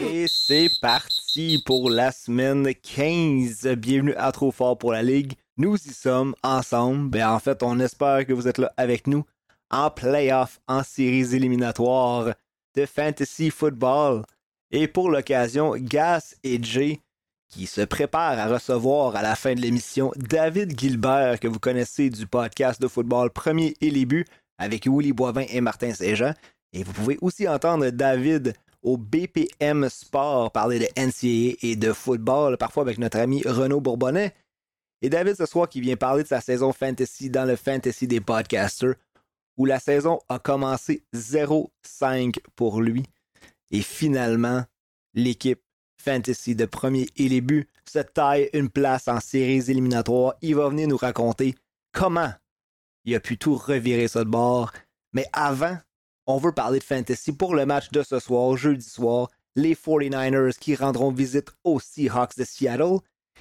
Et c'est parti pour la semaine 15. Bienvenue à Trop Fort pour la Ligue. Nous y sommes ensemble. Ben, en fait, on espère que vous êtes là avec nous en playoff, en séries éliminatoires de Fantasy Football. Et pour l'occasion, Gas et Jay qui se préparent à recevoir à la fin de l'émission David Gilbert, que vous connaissez du podcast de football Premier et les buts avec Willy Boivin et Martin Saint-Jean. Et vous pouvez aussi entendre David au BPM Sport parler de NCAA et de football, parfois avec notre ami Renaud Bourbonnais. Et David ce soir qui vient parler de sa saison fantasy dans le fantasy des podcasters, où la saison a commencé 0-5 pour lui. Et finalement, l'équipe fantasy de premier et les buts se taille une place en séries éliminatoires. Il va venir nous raconter comment il a pu tout revirer ça de bord. Mais avant, on veut parler de fantasy pour le match de ce soir, jeudi soir, les 49ers qui rendront visite aux Seahawks de Seattle.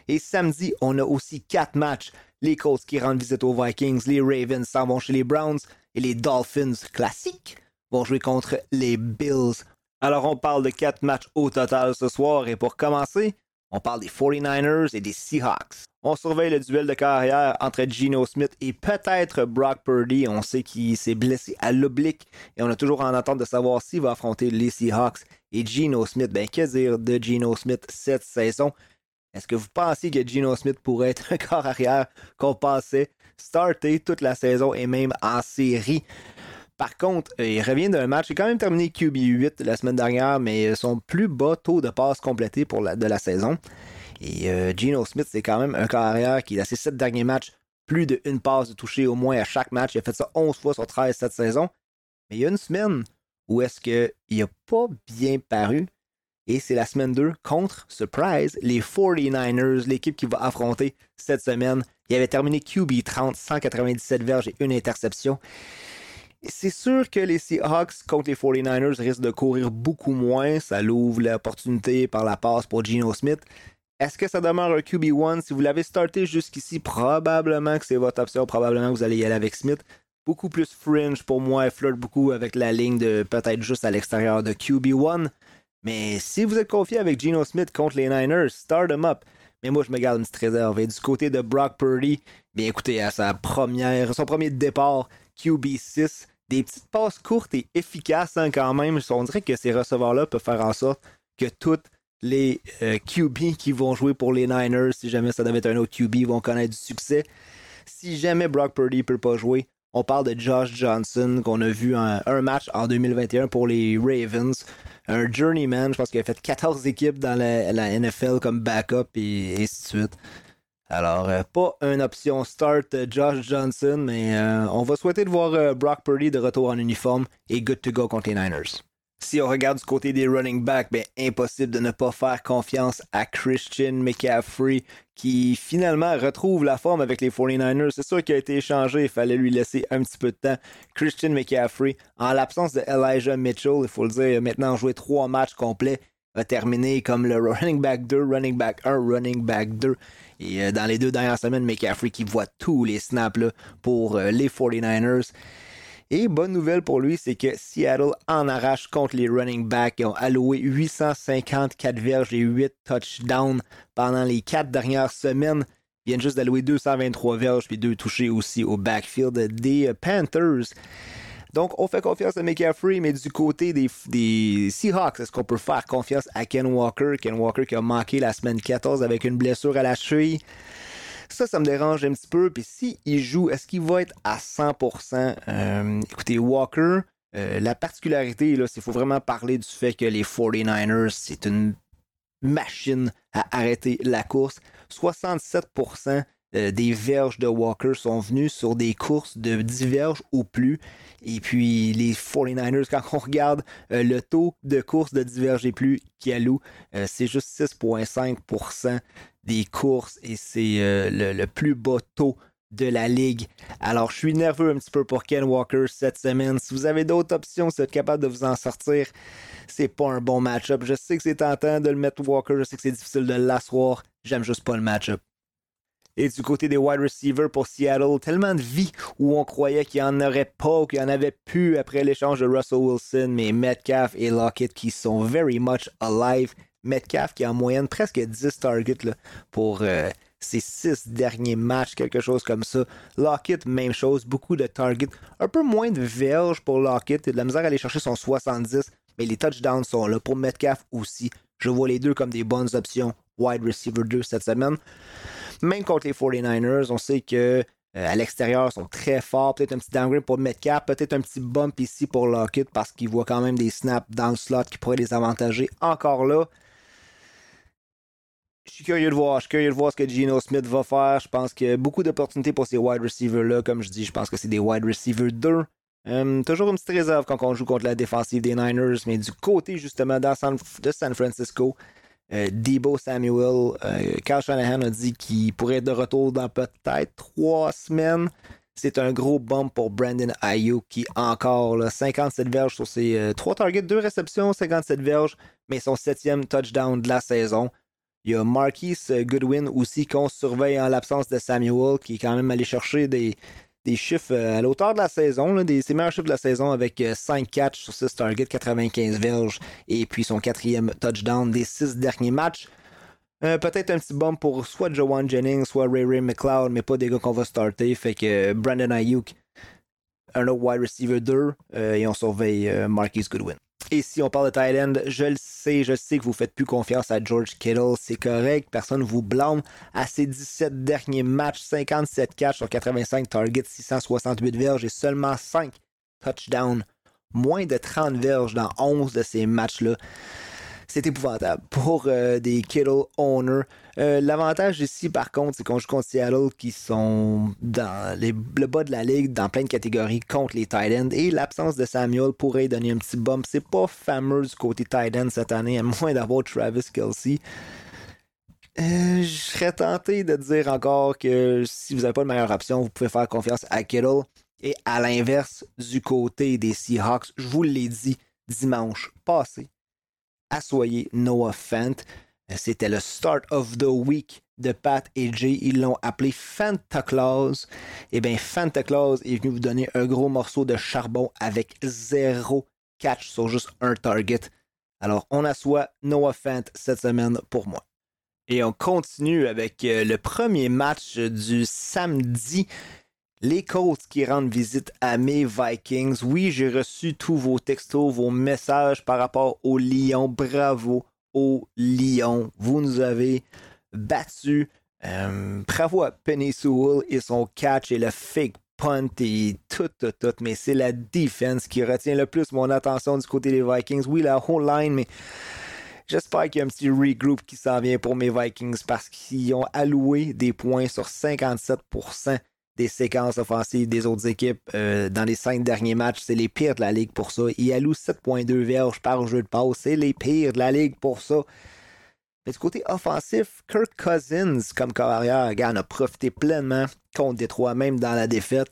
Et samedi, on a aussi quatre matchs. Les Colts qui rendent visite aux Vikings, les Ravens s'en vont chez les Browns et les Dolphins classiques vont jouer contre les Bills. Alors on parle de quatre matchs au total ce soir et pour commencer, on parle des 49ers et des Seahawks. On surveille le duel de carrière entre Geno Smith et peut-être Brock Purdy. On sait qu'il s'est blessé à l'oblique et on a toujours en attente de savoir s'il va affronter les Seahawks et Geno Smith. Ben, que dire de Geno Smith cette saison? Est-ce que vous pensez que Geno Smith pourrait être un corps arrière qu'on starter toute la saison et même en série? Par contre, euh, il revient d'un match. Il a quand même terminé QB8 la semaine dernière, mais son plus bas taux de passes complété pour de la saison. Et euh, Geno Smith, c'est quand même un carrière qui, a ses sept derniers matchs, plus d'une passe de toucher au moins à chaque match. Il a fait ça 11 fois sur 13 cette saison. Mais il y a une semaine où est-ce qu'il n'a pas bien paru. Et c'est la semaine 2 contre, surprise, les 49ers, l'équipe qui va affronter cette semaine. Il avait terminé QB 30, 197 verges et une interception. C'est sûr que les Seahawks contre les 49ers risquent de courir beaucoup moins. Ça l'ouvre l'opportunité par la passe pour Geno Smith. Est-ce que ça demeure un QB1? Si vous l'avez starté jusqu'ici, probablement que c'est votre option. Probablement que vous allez y aller avec Smith. Beaucoup plus fringe pour moi. Elle flirte beaucoup avec la ligne de peut-être juste à l'extérieur de QB1. Mais si vous êtes confié avec Geno Smith contre les Niners, start him up. Mais moi, je me garde une petite réserve. Et du côté de Brock Purdy, bien écoutez, à sa première, son premier départ, QB6, des petites passes courtes et efficaces hein, quand même. On dirait que ces receveurs-là peuvent faire en sorte que toutes les euh, QB qui vont jouer pour les Niners, si jamais ça devait être un autre QB, vont connaître du succès. Si jamais Brock Purdy ne peut pas jouer, on parle de Josh Johnson qu'on a vu un, un match en 2021 pour les Ravens. Un journeyman, je pense qu'il a fait 14 équipes dans la, la NFL comme backup et ainsi de suite. Alors, euh, pas une option start euh, Josh Johnson, mais euh, on va souhaiter de voir Brock Purdy de retour en uniforme et good to go contre les Niners. Si on regarde du côté des running backs, ben impossible de ne pas faire confiance à Christian McCaffrey qui finalement retrouve la forme avec les 49ers. C'est sûr qu'il a été échangé, il fallait lui laisser un petit peu de temps. Christian McCaffrey, en l'absence de Elijah Mitchell, il faut le dire, a maintenant joué trois matchs complets, a terminé comme le running back 2, running back 1, running back 2. Et euh, dans les deux dernières semaines, McCaffrey qui voit tous les snaps pour euh, les 49ers. Et bonne nouvelle pour lui, c'est que Seattle en arrache contre les running backs. Ils ont alloué 854 verges et 8 touchdowns pendant les quatre dernières semaines. Ils viennent juste d'allouer 223 verges et deux touchés aussi au backfield des Panthers. Donc, on fait confiance à McCaffrey, mais du côté des, Seahawks, est-ce qu'on peut faire confiance à Ken Walker? Ken Walker qui a manqué la semaine 14 avec une blessure à la cheville. Ça, ça me dérange un petit peu. Puis s'il joue, est-ce qu'il va être à 100%? Euh, écoutez, Walker, euh, la particularité, là, c'est qu'il faut vraiment parler du fait que les 49ers, c'est une machine à arrêter la course. 67% euh, des verges de Walker sont venus sur des courses de 10 verges ou plus. Et puis les 49ers, quand on regarde euh, le taux de courses de 10 verges et plus qui euh, c'est juste 6,5% des courses et c'est le, le, plus bas taux de la ligue. Alors, je suis nerveux un petit peu pour Ken Walker cette semaine. Si vous avez d'autres options, si vous êtes capable de vous en sortir, c'est pas un bon match-up. Je sais que c'est tentant de le mettre Walker, je sais que c'est difficile de l'asseoir. J'aime juste pas le match-up. Et du côté des wide receivers pour Seattle, tellement de vie où on croyait qu'il n'y en aurait pas, qu'il n'y en avait plus après l'échange de Russell Wilson, mais Metcalf et Lockett qui sont very much alive. Metcalf qui a en moyenne presque 10 targets pour euh, ses 6 derniers matchs, quelque chose comme ça. Lockett, même chose, beaucoup de targets. Un peu moins de verges pour Lockett, a de la misère à aller chercher son 70, mais les touchdowns sont là. Pour Metcalf aussi, je vois les deux comme des bonnes options wide receiver 2 cette semaine. Même contre les 49ers, on sait que euh, à l'extérieur sont très forts. Peut-être un petit downgrade pour Metcalf, peut-être un petit bump ici pour Lockett parce qu'il voit quand même des snaps dans le slot qui pourraient les avantager encore là. Je suis curieux de voir. Je suis curieux de voir ce que Geno Smith va faire. Je pense qu'il y a beaucoup d'opportunités pour ces wide receivers-là. Comme je dis, je pense que c'est des wide receivers 2. Euh, toujours une petite réserve quand on joue contre la défensive des Niners, mais du côté justement de San Francisco, euh, Debo Samuel, euh, Kyle Shanahan a dit qu'il pourrait être de retour dans peut-être trois semaines. C'est un gros bump pour Brandon Ayuk qui encore 57 verges sur ses euh, trois targets, deux réceptions, 57 verges, mais son septième touchdown de la saison. Il y a Marquis Goodwin aussi qu'on surveille en l'absence de Samuel qui est quand même allé chercher des, des chiffres euh, à l'auteur de la saison, des, ses meilleurs chiffres de la saison avec 5 euh, catch sur 6 targets, 95 verges et puis son quatrième touchdown des 6 derniers matchs. Euh, peut-être un petit bump pour soit Joanne Jennings, soit Ray Ray McLeod, mais pas des gars qu'on va starter. Fait que Brandon Ayuk, un autre wide receiver 2, et on surveille Marquis Goodwin. Et si on parle de Thailand, je le sais, je sais que vous faites plus confiance à George Kittle, c'est correct, personne ne vous blâme. À ses 17 derniers matchs, 57 catch sur 85 targets, 668 verges et seulement 5 touchdowns. Moins de 30 verges dans 11 de ces matchs-là c'est épouvantable pour euh, des Kittle owners. Euh, l'avantage ici, par contre, c'est qu'on joue contre Seattle qui sont dans le bas de la ligue dans plein de catégories contre les Titans. Et l'absence de Samuel pourrait donner un petit bump. C'est pas fameux du côté Titans cette année, à moins d'avoir Travis Kelsey. Euh, je serais tenté de dire encore que si vous n'avez pas de meilleure option, vous pouvez faire confiance à Kittle. Et à l'inverse, du côté des Seahawks, je vous l'ai dit dimanche passé, assoyer Noah Fant. Euh, c'était le start of the week de Pat et Jay. Ils l'ont appelé Fanta Claus. Eh bien, Fanta Claus est venu vous donner un gros morceau de charbon avec zéro catch sur juste un target. Alors, on assoit Noah Fant cette semaine pour moi. Et on continue avec euh, le premier match du samedi les Colts qui rendent visite à mes Vikings. Oui, j'ai reçu tous vos textos, vos messages par rapport aux Lions. Bravo aux Lions. Vous nous avez battus. Euh, bravo à Penny Sewell et son catch et le fake punt et tout, tout, tout. Mais c'est la défense qui retient le plus mon attention du côté des Vikings. Oui, la whole line, mais J'espère qu'il y a un petit regroup qui s'en vient pour mes Vikings parce qu'ils ont alloué des points sur 57% des séquences offensives des autres équipes euh, dans les cinq derniers matchs. C'est les pires de la ligue pour ça. Il alloue 7.2 verges par jeu de passe. C'est les pires de la ligue pour ça. Mais du côté offensif, Kirk Cousins, comme carrière, a profité pleinement contre Détroit, même dans la défaite.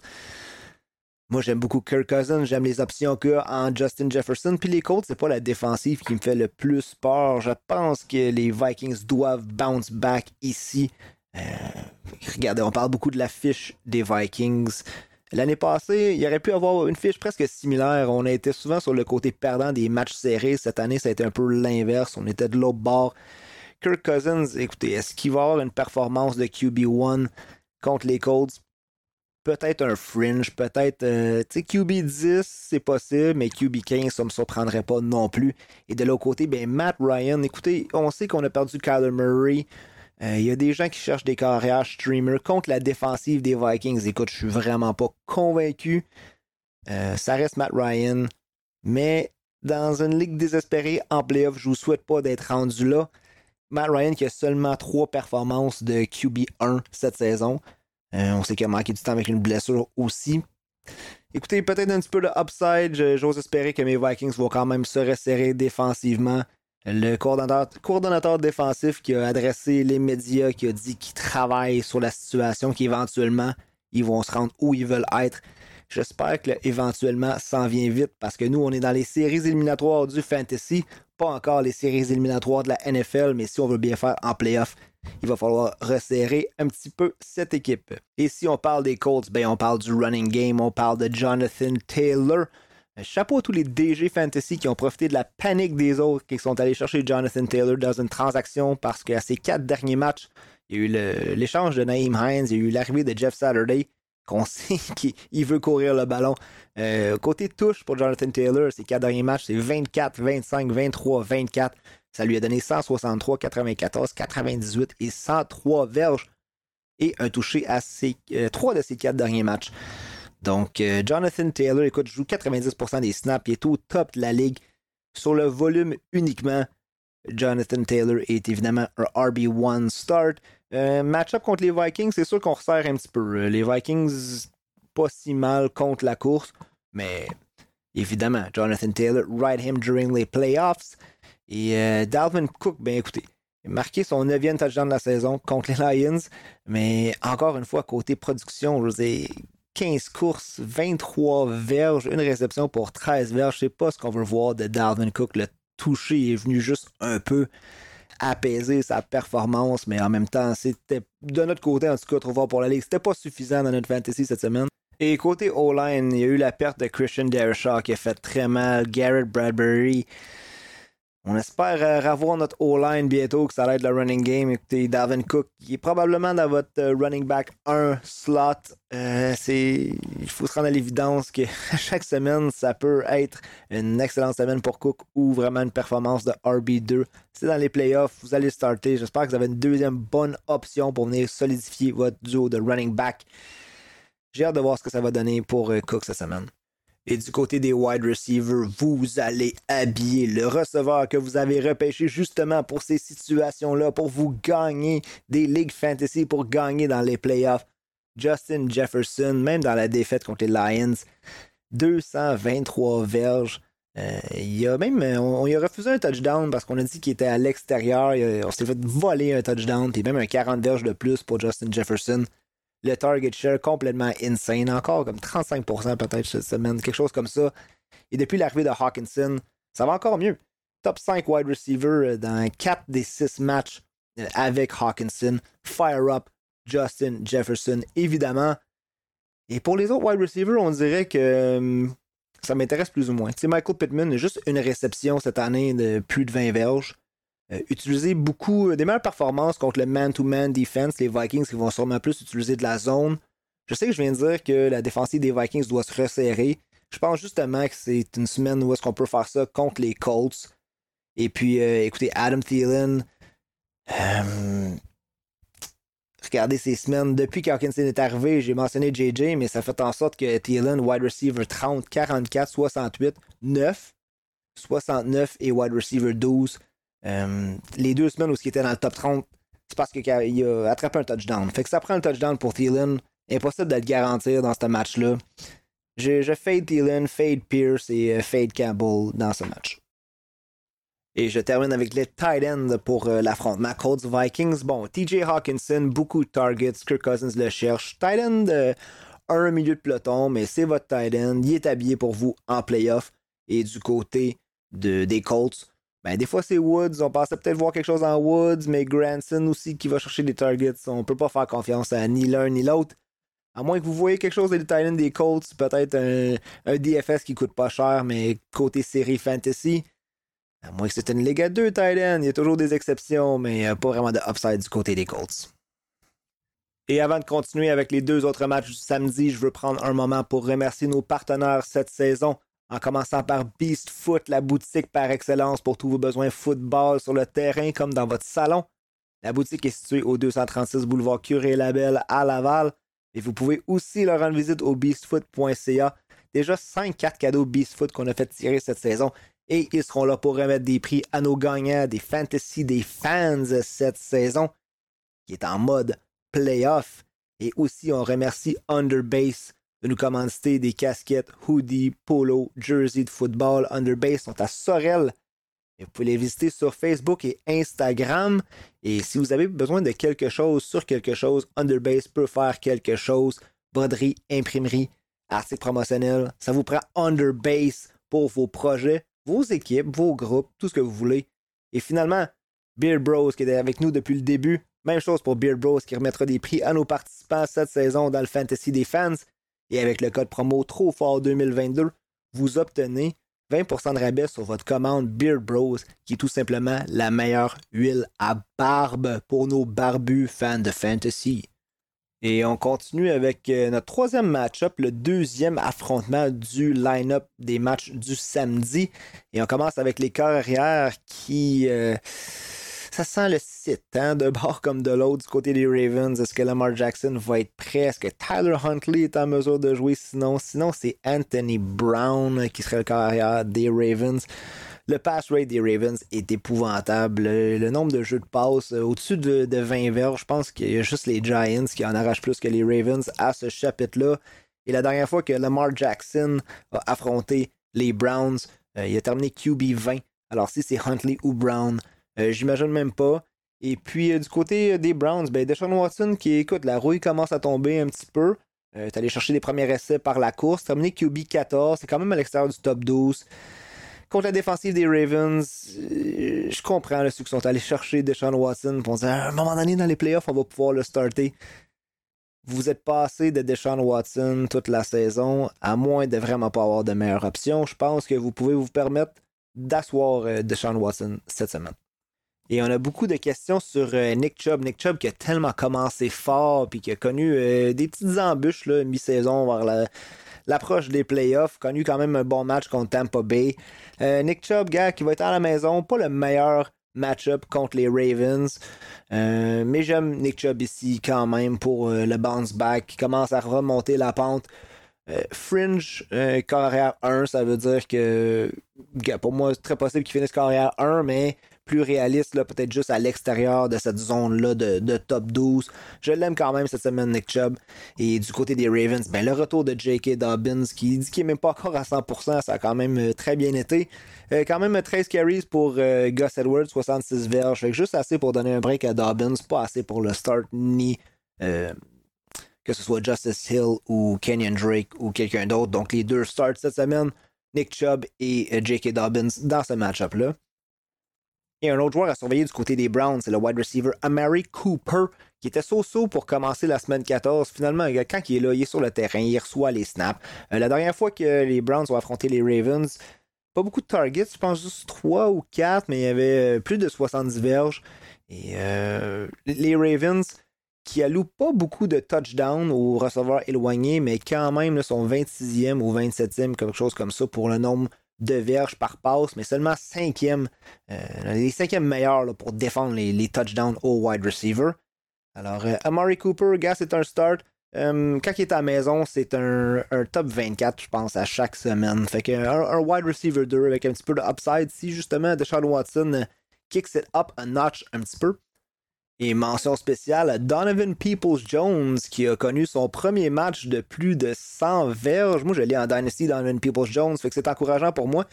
Moi, j'aime beaucoup Kirk Cousins. J'aime les options qu'il a en Justin Jefferson. Puis les Colts, c'est pas la défensive qui me fait le plus peur. Je pense que les Vikings doivent bounce back ici. Euh, regardez, on parle beaucoup de la fiche des Vikings. L'année passée, il aurait pu avoir une fiche presque similaire. On a été souvent sur le côté perdant des matchs serrés. Cette année, ça a été un peu l'inverse. On était de l'autre bord. Kirk Cousins, écoutez, est-ce qu'il va avoir une performance de QB1 contre les Colts? Peut-être un fringe, peut-être. Euh, tu sais, QB 10, c'est possible, mais QB 15, ça me surprendrait pas non plus. Et de l'autre côté, ben, Matt Ryan, écoutez, on sait qu'on a perdu Kyler Murray. Il euh, y a des gens qui cherchent des carrières streamers contre la défensive des Vikings. Écoute, je suis vraiment pas convaincu. Euh, ça reste Matt Ryan. Mais dans une ligue désespérée en playoff, je vous souhaite pas d'être rendu là. Matt Ryan qui a seulement trois performances de QB1 cette saison. Euh, on sait qu'il a manqué du temps avec une blessure aussi. Écoutez, peut-être un petit peu de upside. J'ose espérer que mes Vikings vont quand même se resserrer défensivement le coordonnateur, défensif qui a adressé les médias, qui a dit qu'il travaille sur la situation, qu'éventuellement, ils vont se rendre où ils veulent être. J'espère que éventuellement s'en vient vite parce que nous, on est dans les séries éliminatoires du Fantasy, pas encore les séries éliminatoires de la NFL, mais si on veut bien faire en playoff, il va falloir resserrer un petit peu cette équipe. Et si on parle des Colts, ben on parle du running game, on parle de Jonathan Taylor. Chapeau à tous les DG Fantasy qui ont profité de la panique des autres qui sont allés chercher Jonathan Taylor dans une transaction parce qu'à ses quatre derniers matchs, il y a eu l'échange de Naïm Hines, il y a eu l'arrivée de Jeff Saturday, qu'on sait qu'il veut courir le ballon. Euh, côté touche pour Jonathan Taylor, ses quatre derniers matchs, c'est 24, 25, 23, 24. Ça lui a donné 163, 94, 98 et 103 verges et un touché à ses, euh, trois de ses quatre derniers matchs. Donc, euh, Jonathan Taylor, écoute, joue 90% des snaps, il est au top de la ligue. Sur le volume uniquement, Jonathan Taylor est évidemment un RB1 start. Euh, match-up contre les Vikings, c'est sûr qu'on resserre un petit peu. Les Vikings, pas si mal contre la course, mais évidemment, Jonathan Taylor, ride him during les playoffs. Et euh, Dalvin Cook, ben écoutez, marqué son 9e touchdown de la saison contre les Lions, mais encore une fois, côté production, je 15 courses, 23 verges, une réception pour 13 verges. Je sais pas ce qu'on veut voir de Dalvin Cook. Le toucher est venu juste un peu apaiser sa performance, mais en même temps, c'était de notre côté, en tout cas, trop fort pour la Ligue. C'était pas suffisant dans notre fantasy cette semaine. Et côté O-line, il y a eu la perte de Christian Derishaw qui a fait très mal. Garrett Bradbury on espère euh, revoir notre O-line bientôt, que ça va être le running game. Écoutez, Dalvin Cook, qui est probablement dans votre euh, running back 1 slot. Euh. Il faut se rendre à l'évidence que chaque semaine, ça peut être une excellente semaine pour Cook ou vraiment une performance de RB2. C'est dans les playoffs, vous allez starter. J'espère que vous avez une deuxième bonne option pour venir solidifier votre duo de running back. J'ai hâte de voir ce que ça va donner pour Cook cette semaine. Et du côté des wide receivers, vous allez habiller le receveur que vous avez repêché justement pour ces situations-là, pour vous gagner des ligues fantasy, pour gagner dans les playoffs. Justin Jefferson, même dans la défaite contre les Lions, 223 verges. Euh, il a même, on, lui a refusé un touchdown parce qu'on a dit qu'il était à l'extérieur. On s'est fait voler un touchdown, puis même un 40 verges de plus pour Justin Jefferson le target share complètement insane, encore comme 35% peut-être cette semaine, quelque chose comme ça. Et depuis l'arrivée de Hawkinson, ça va encore mieux. Top 5 wide receiver euh, dans 4 des 6 matchs euh, avec Hawkinson. Fire up Justin Jefferson, évidemment. Et pour les autres wide receivers, on dirait que hum, ça m'intéresse plus ou moins. Tu Michael Pittman a juste une réception cette année de plus de 20 verges. Euh, utiliser beaucoup euh, des meilleures performances contre le man-to-man defense, les Vikings qui vont sûrement plus utiliser de la zone. Je sais que je viens de dire que la défensive des Vikings doit se resserrer. Je pense justement que c'est une semaine où est-ce qu'on peut faire ça contre les Colts. Et puis, euh, écoutez, Adam Thielen. regardez ces semaines. Depuis qu'Hawkinson est arrivé, j'ai mentionné JJ, mais ça fait en sorte que Thielen, wide receiver 30, 44, 68, 9, 69 et wide receiver 12. Euh, les deux semaines où il était dans le top 30, c'est parce qu'il a attrapé un touchdown. Fait que ça prend un touchdown pour Thielen. Impossible de le garantir dans ce match-là. Je, fade Thielen, fade Pierce et euh, fade Campbell dans ce match. Et je termine avec les tight ends pour euh, l'affrontement Colts Vikings. Bon, TJ Hawkinson, beaucoup de targets, Kirk Cousins le cherche. Tight end, un milieu de peloton, mais c'est votre tight end. Il est habillé pour vous en playoff. Et du côté de, des Colts, ben, des fois, c'est Woods. On pensait peut-être voir quelque chose en Woods, mais Granson aussi qui va chercher des targets. On peut pas faire confiance à ni l'un ni l'autre. À moins que vous voyez quelque chose des Titans des Colts, peut-être un, DFS qui coûte pas cher, mais côté série fantasy. À moins que c'est une Ligue à 2 Titans, il y a toujours des exceptions, mais pas vraiment de upside du côté des Colts. Et avant de continuer avec les deux autres matchs du samedi, je veux prendre un moment pour remercier nos partenaires cette saison en commençant par Beast Foot, la boutique par excellence pour tous vos besoins football sur le terrain comme dans votre salon. La boutique est située au 236 boulevard Curé-Labelle à Laval et vous pouvez aussi leur rendre visite au beastfoot.ca. Déjà 5-4 cadeaux Beastfoot qu'on a fait tirer cette saison et ils seront là pour remettre des prix à nos gagnants des fantasy des fans cette saison qui est en mode playoff. Et aussi on remercie Underbase de nous commander des casquettes, hoodies, polo, jersey de football. Underbase sont à Sorel. Et vous pouvez les visiter sur Facebook et Instagram. Et si vous avez besoin de quelque chose sur quelque chose, Underbase peut faire quelque chose. Broderie, imprimerie, articles promotionnels, ça vous prend Underbase pour vos projets, vos équipes, vos groupes, tout ce que vous voulez. Et finalement, Beard Bros qui est avec nous depuis le début. Même chose pour Beard Bros qui remettra des prix à nos participants cette saison dans le Fantasy des fans. Et avec le code promo Trop Fort 2022, vous obtenez 20% de rabais sur votre commande Beard Bros, qui est tout simplement la meilleure huile à barbe pour nos barbus fans de fantasy. Et on continue avec euh, notre troisième match-up, le deuxième affrontement du line-up des matchs du samedi. Et on commence avec les carrières qui. Euh, ça sent le site, hein, de bord comme de l'autre, du côté des Ravens. Est-ce que Lamar Jackson va être prêt? Est-ce que Tyler Huntley est en mesure de jouer? Sinon, sinon c'est Anthony Brown qui serait le carrière des Ravens. Le pass rate des Ravens est épouvantable. Le, nombre de jeux de passe euh, au-dessus de, 20 verges, je pense qu'il y a juste les Giants qui en arrachent plus que les Ravens à ce chapitre-là. Et la dernière fois que Lamar Jackson a affronté les Browns, euh, il a terminé QB 20. Alors si c'est Huntley ou Brown, j'imagine même pas. Et puis du côté des Browns, ben Deshaun Watson qui écoute, la rouille commence à tomber un petit peu. est allé chercher des premiers essais par la course, terminé QB 14, c'est quand même à l'extérieur du top 12 contre la défensive des Ravens, euh, je comprends le ceux qui sont allés chercher Deshaun Watson pour dire à un moment donné dans les playoffs, on va pouvoir le starter. Vous êtes passé de Deshaun Watson toute la saison, à moins de vraiment pas avoir de meilleure option. Je pense que vous pouvez vous permettre d'asseoir euh, Deshaun Watson cette semaine. Et on a beaucoup de questions sur euh, Nick Chubb. Nick Chubb qui a tellement commencé fort puis qui a connu des petites embûches mi-saison vers la, l'approche des playoffs, connu quand même un bon match contre Tampa Bay. Euh, Nick Chubb, gars, qui va être à la maison, pas le meilleur match-up contre les Ravens. Euh, mais j'aime Nick Chubb ici quand même pour euh, le bounce back qui commence à remonter la pente. fringe carrière 1, ça veut dire que pour moi, c'est très possible qu'il finisse carrière 1, mais plus réaliste, là, peut-être juste à l'extérieur de cette zone-là de, top 12. Je l'aime quand même cette semaine, Nick Chubb. Et du côté des Ravens, ben, le retour de J.K. Dobbins, qui dit qu'il n'est même pas encore à 100%, ça a quand même euh, très bien été. Euh, quand même 13 carries pour euh, Gus Edwards, 66 verges. Fait juste assez pour donner un break à Dobbins, pas assez pour le start, ni que ce soit Justice Hill ou Kenyon Drake ou quelqu'un d'autre. Donc les deux starts cette semaine, Nick Chubb et J.K. Dobbins dans ce match-up-là. Et un autre joueur à surveiller du côté des Browns, c'est le wide receiver Amari Cooper, qui était so-so pour commencer la semaine 14. Finalement, quand il est là, il est sur le terrain, il reçoit les snaps. Euh, la dernière fois que les Browns ont affronté les Ravens, pas beaucoup de targets, je pense juste 3 ou 4, mais il y avait euh, plus de 70 verges. Et euh, les Ravens, qui allouent pas beaucoup de touchdowns aux receveurs éloignés, mais quand même sont 26e ou 27e, quelque chose comme ça, pour le nombre de verges par passe, mais seulement cinquième, euh, les cinquièmes meilleurs pour défendre les, touchdowns au wide receiver. Alors, euh, Amari Cooper, gars, c'est un start. Euh, quand il est à la maison, c'est un, top 24, je pense, à chaque semaine. Fait que un, wide receiver 2 avec un petit peu de upside. Si justement Deshaun Watson kicks it up a notch un petit peu, et mention spéciale à Donovan Peoples-Jones qui a connu son premier match de plus de 100 verges. Moi, je l'ai en Dynasty, Donovan Peoples-Jones, fait que c'est encourageant pour moi.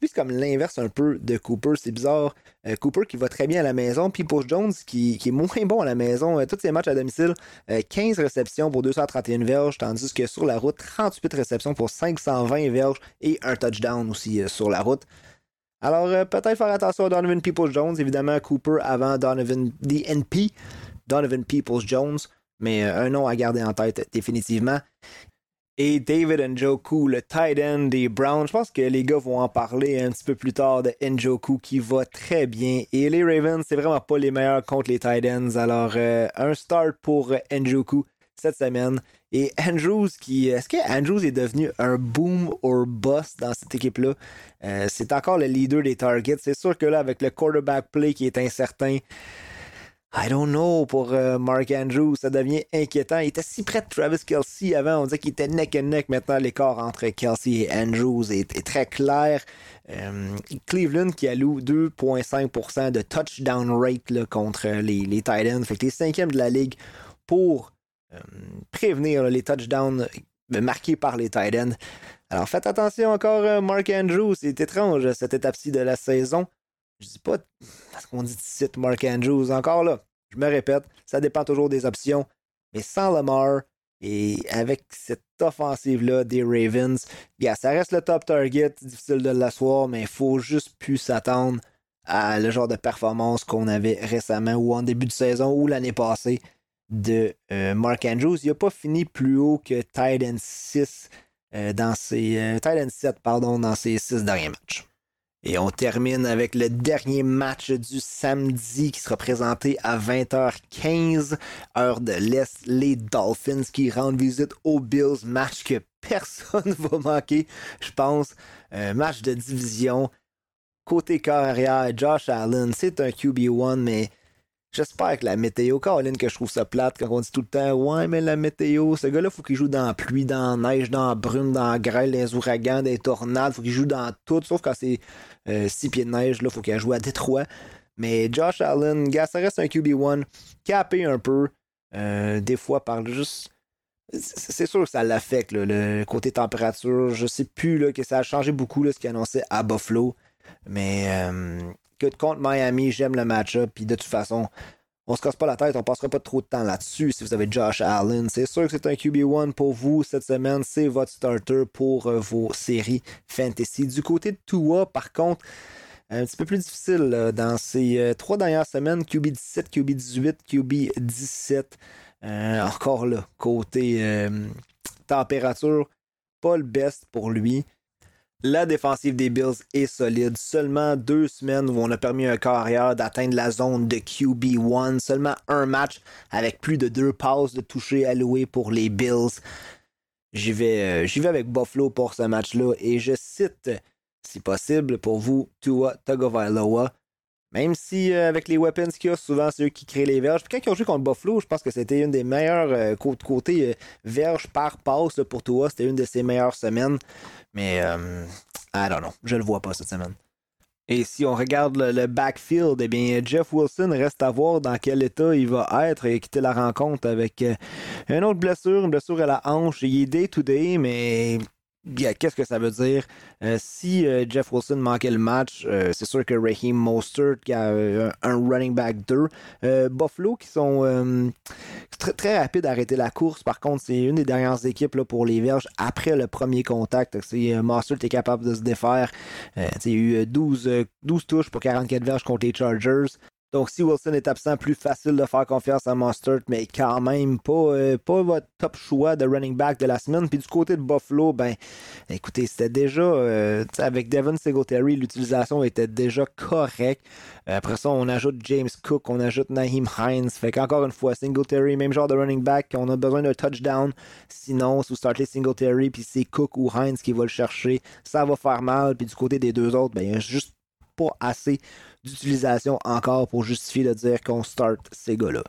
Lui, c'est comme l'inverse un peu de Cooper, c'est bizarre. Euh, Cooper qui va très bien à la maison, Peoples-Jones qui, est moins bon à la maison. Euh, tous ses matchs à domicile, 15 euh, réceptions pour 231 verges, tandis que sur la route, 38 réceptions pour 520 verges et un touchdown aussi sur la route. Alors, euh, peut-être faire attention à Donovan Peoples-Jones. Évidemment, Cooper avant Donovan DNP, Donovan Peoples-Jones. Mais euh, un nom à garder en tête, définitivement. Et David Njoku, le tight end des Browns. Je pense que les gars vont en parler un petit peu plus tard de Njoku qui va très bien. Et les Ravens, c'est vraiment pas les meilleurs contre les tight ends. Alors, euh, un start pour Njoku cette semaine. Et Andrews, qui. Est-ce que Andrews est devenu un boom or bust dans cette équipe-là? Euh, c'est encore le leader des targets. C'est sûr que là, avec le quarterback play qui est incertain, I don't know pour euh, Mark Andrews, ça devient inquiétant. Il était si près de Travis Kelsey avant, on disait qu'il était neck and neck. Maintenant, l'écart entre Kelsey et Andrews est, très clair. Euh, Cleveland qui alloue 2,5% de touchdown rate contre les, les Titans. Fait que les cinquièmes de la ligue pour euh, prévenir les touchdowns marqués par les Titans. Alors faites attention encore, euh, Mark Andrews. C'est étrange cette étape-ci de la saison. Je dis pas parce qu'on dit ici Mark Andrews. Encore là, je me répète, ça dépend toujours des options. Mais sans Lamar, Et avec cette offensive-là des Ravens, ça reste le top target, difficile de l'asseoir, mais il faut juste plus s'attendre à le genre de performance qu'on avait récemment ou en début de saison ou l'année passée de euh, Mark Andrews. Il n'a pas fini plus haut que Titan 6 euh, dans ses euh, Titan 7 pardon, dans ses six derniers matchs. Et on termine avec le dernier match du samedi qui sera présenté à 20h15, heure de l'Est. Les Dolphins qui rendent visite aux Bills, match que personne va manquer, je pense. Un match de division. Côté carrière, Josh Allen, c'est un QB1, mais J'espère que la météo, Caroline, que je trouve ça plate quand on dit tout le temps Ouais, mais la météo, ce gars-là, faut qu'il joue dans la pluie, dans la neige, dans la brume, dans la grêle, dans les ouragans, dans les tornades, faut qu'il joue dans tout, sauf quand c'est 6 euh, pieds de neige, là, faut qu'il joue à Détroit. Mais Josh Allen, ça reste un QB1, capé un peu, euh, des fois par juste. C'est sûr que ça l'affecte, le côté température. Je sais plus là, que ça a changé beaucoup là, ce qu'il annonçait à Buffalo. Mais euh, que contre Miami, j'aime le match-up. Puis de toute façon, on se casse pas la tête, on passera pas trop de temps là-dessus si vous avez Josh Allen. C'est sûr que c'est un QB1 pour vous cette semaine. C'est votre starter pour euh, vos séries fantasy. Du côté de Tua, par contre, un petit peu plus difficile dans ces euh, trois dernières semaines. QB 17, QB 18, QB 17. encore là, côté euh, température, pas le best pour lui. La défensive des Bills est solide. Seulement deux semaines où on a permis à un carrière d'atteindre la zone de QB1. Seulement un match avec plus de deux passes de toucher allouées pour les Bills. J'y vais, euh, avec Buffalo pour ce match-là et je cite, si possible, pour vous, Tua Tagovailoa. Même si euh, avec les weapons qu'il y a, souvent c'est eux qui créent les verges. Puis quand ils ont joué contre Buffalo, je pense que c'était une des meilleures euh, côté, verges par passe pour Tua. C'était une de ses meilleures semaines. Mais, euh, I don't know. Je le vois pas cette semaine. Et si on regarde le, backfield, eh bien, Jeff Wilson reste à voir dans quel état il va être et quitter la rencontre avec euh, une autre blessure, une blessure à la hanche. Il est day-to-day, mais qu'est-ce que ça veut dire? Euh, si euh, Jeff Wilson manquait le match, euh, c'est sûr que Raheem Mostert qui a un running back 2. Buffalo qui sont très, très rapides à arrêter la course. Par contre, c'est une des dernières équipes là, pour les Verges après le premier contact. C'est Mostert est capable de se défaire. il y a eu 12, 12 touches pour 44 verges contre les Chargers. Donc, si Wilson est absent, plus facile de faire confiance à Mustard, mais quand même pas, euh, pas votre top choix de running back de la semaine. Puis du côté de Buffalo, ben, écoutez, c'était déjà, euh, avec Devin Singletary, l'utilisation était déjà correcte. Après ça, on ajoute James Cook, on ajoute Naheem Hines. Fait qu'encore une fois, Singletary, même genre de running back, on a besoin d'un touchdown. Sinon, si vous startez Singletary, puis c'est Cook ou Hines qui va le chercher, ça va faire mal. Puis du côté des deux autres, ben, il y a juste pas assez d'utilisation encore pour justifier de dire qu'on start ces gars-là.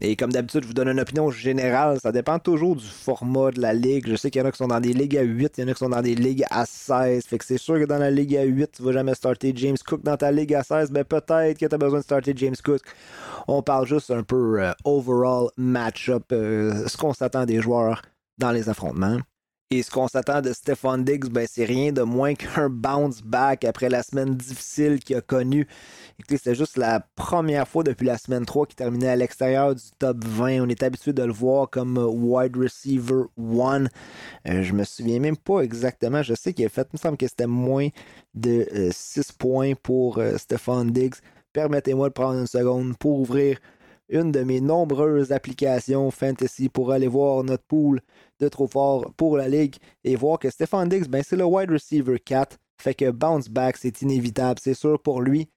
Et comme d'habitude, je vous donne une opinion générale. Ça dépend toujours du format de la ligue. Je sais qu'il y en a qui sont dans des ligues à 8, il y en a qui sont dans des ligues à 16. Fait que c'est sûr que dans la ligue à 8, tu vas jamais starter James Cook. Dans ta ligue à 16, ben peut-être que tu as besoin de starter James Cook. On parle juste un peu euh, overall match-up, euh, ce qu'on s'attend des joueurs dans les affrontements. Et ce qu'on s'attend de Stephon Diggs, ben, c'est rien de moins qu'un bounce back après la semaine difficile qu'il a connue. C'était juste la première fois depuis la semaine 3 qu'il terminait à l'extérieur du top 20. On est habitué de le voir comme wide receiver 1. Euh, je me souviens même pas exactement. Je sais qu'il a fait, il me semble que c'était moins de 6 euh, points pour euh, Stephon Diggs. Permettez-moi de prendre une seconde pour ouvrir une de mes nombreuses applications fantasy pour aller voir notre pool de trop fort pour la ligue et voir que Stéphane Diggs, ben, c'est le wide receiver 4. Fait que bounce back, c'est inévitable, c'est sûr pour lui.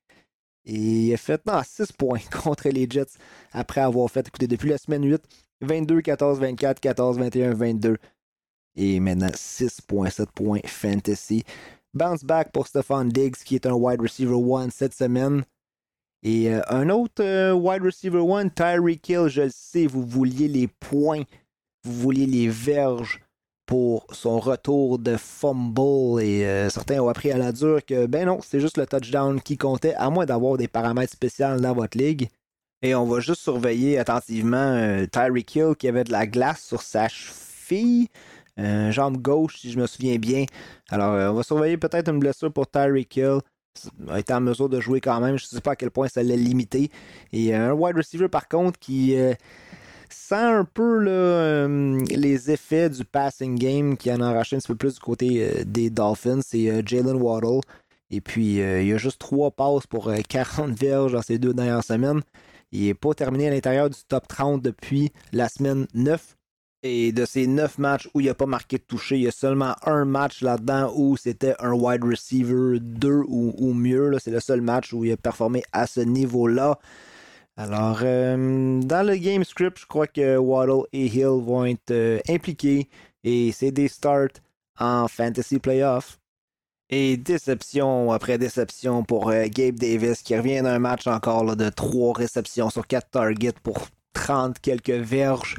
Et il a fait non, 6 points contre les Jets après avoir fait, écoutez, depuis la semaine 8, 22, 14, 24, 14, 21, 22. Et maintenant 6.7 points fantasy. Bounce back pour Stephon Diggs qui est un wide receiver 1 cette semaine. Et euh, un autre euh, wide receiver one, Tyreek Hill, je le sais, vous vouliez les points, vous vouliez les verges pour son retour de fumble et euh, certains ont appris à la dure que ben non, c'est juste le touchdown qui comptait, à moins d'avoir des paramètres spéciaux dans votre ligue. Et on va juste surveiller attentivement Tyreek Hill qui avait de la glace sur sa cheville, jambe gauche si je me souviens bien. Alors on va surveiller peut-être une blessure pour Tyreek Hill a été en mesure de jouer quand même. Je ne sais pas à quel point ça l'a limité. Et un wide receiver, par contre, qui. Euh, sent un peu euh, les effets du passing game qui en a arraché un petit peu plus du côté euh, des Dolphins. C'est Jalen Waddle. Et puis, il y a juste trois passes pour 40 verges dans ces deux dernières semaines. Il n'est pas terminé à l'intérieur du top 30 depuis la semaine 9. Et de ces 9 matchs où il n'a pas marqué de toucher, il y a seulement un match là-dedans où c'était un wide receiver 2 ou, mieux. C'est le seul match où il a performé à ce niveau-là. Alors, euh, dans le game script, je crois que Waddle et Hill vont être euh, impliqués et c'est des starts en fantasy playoff. Et déception après déception pour euh, Gabe Davis qui revient d'un match encore de 3 réceptions sur 4 targets pour 30 quelques verges.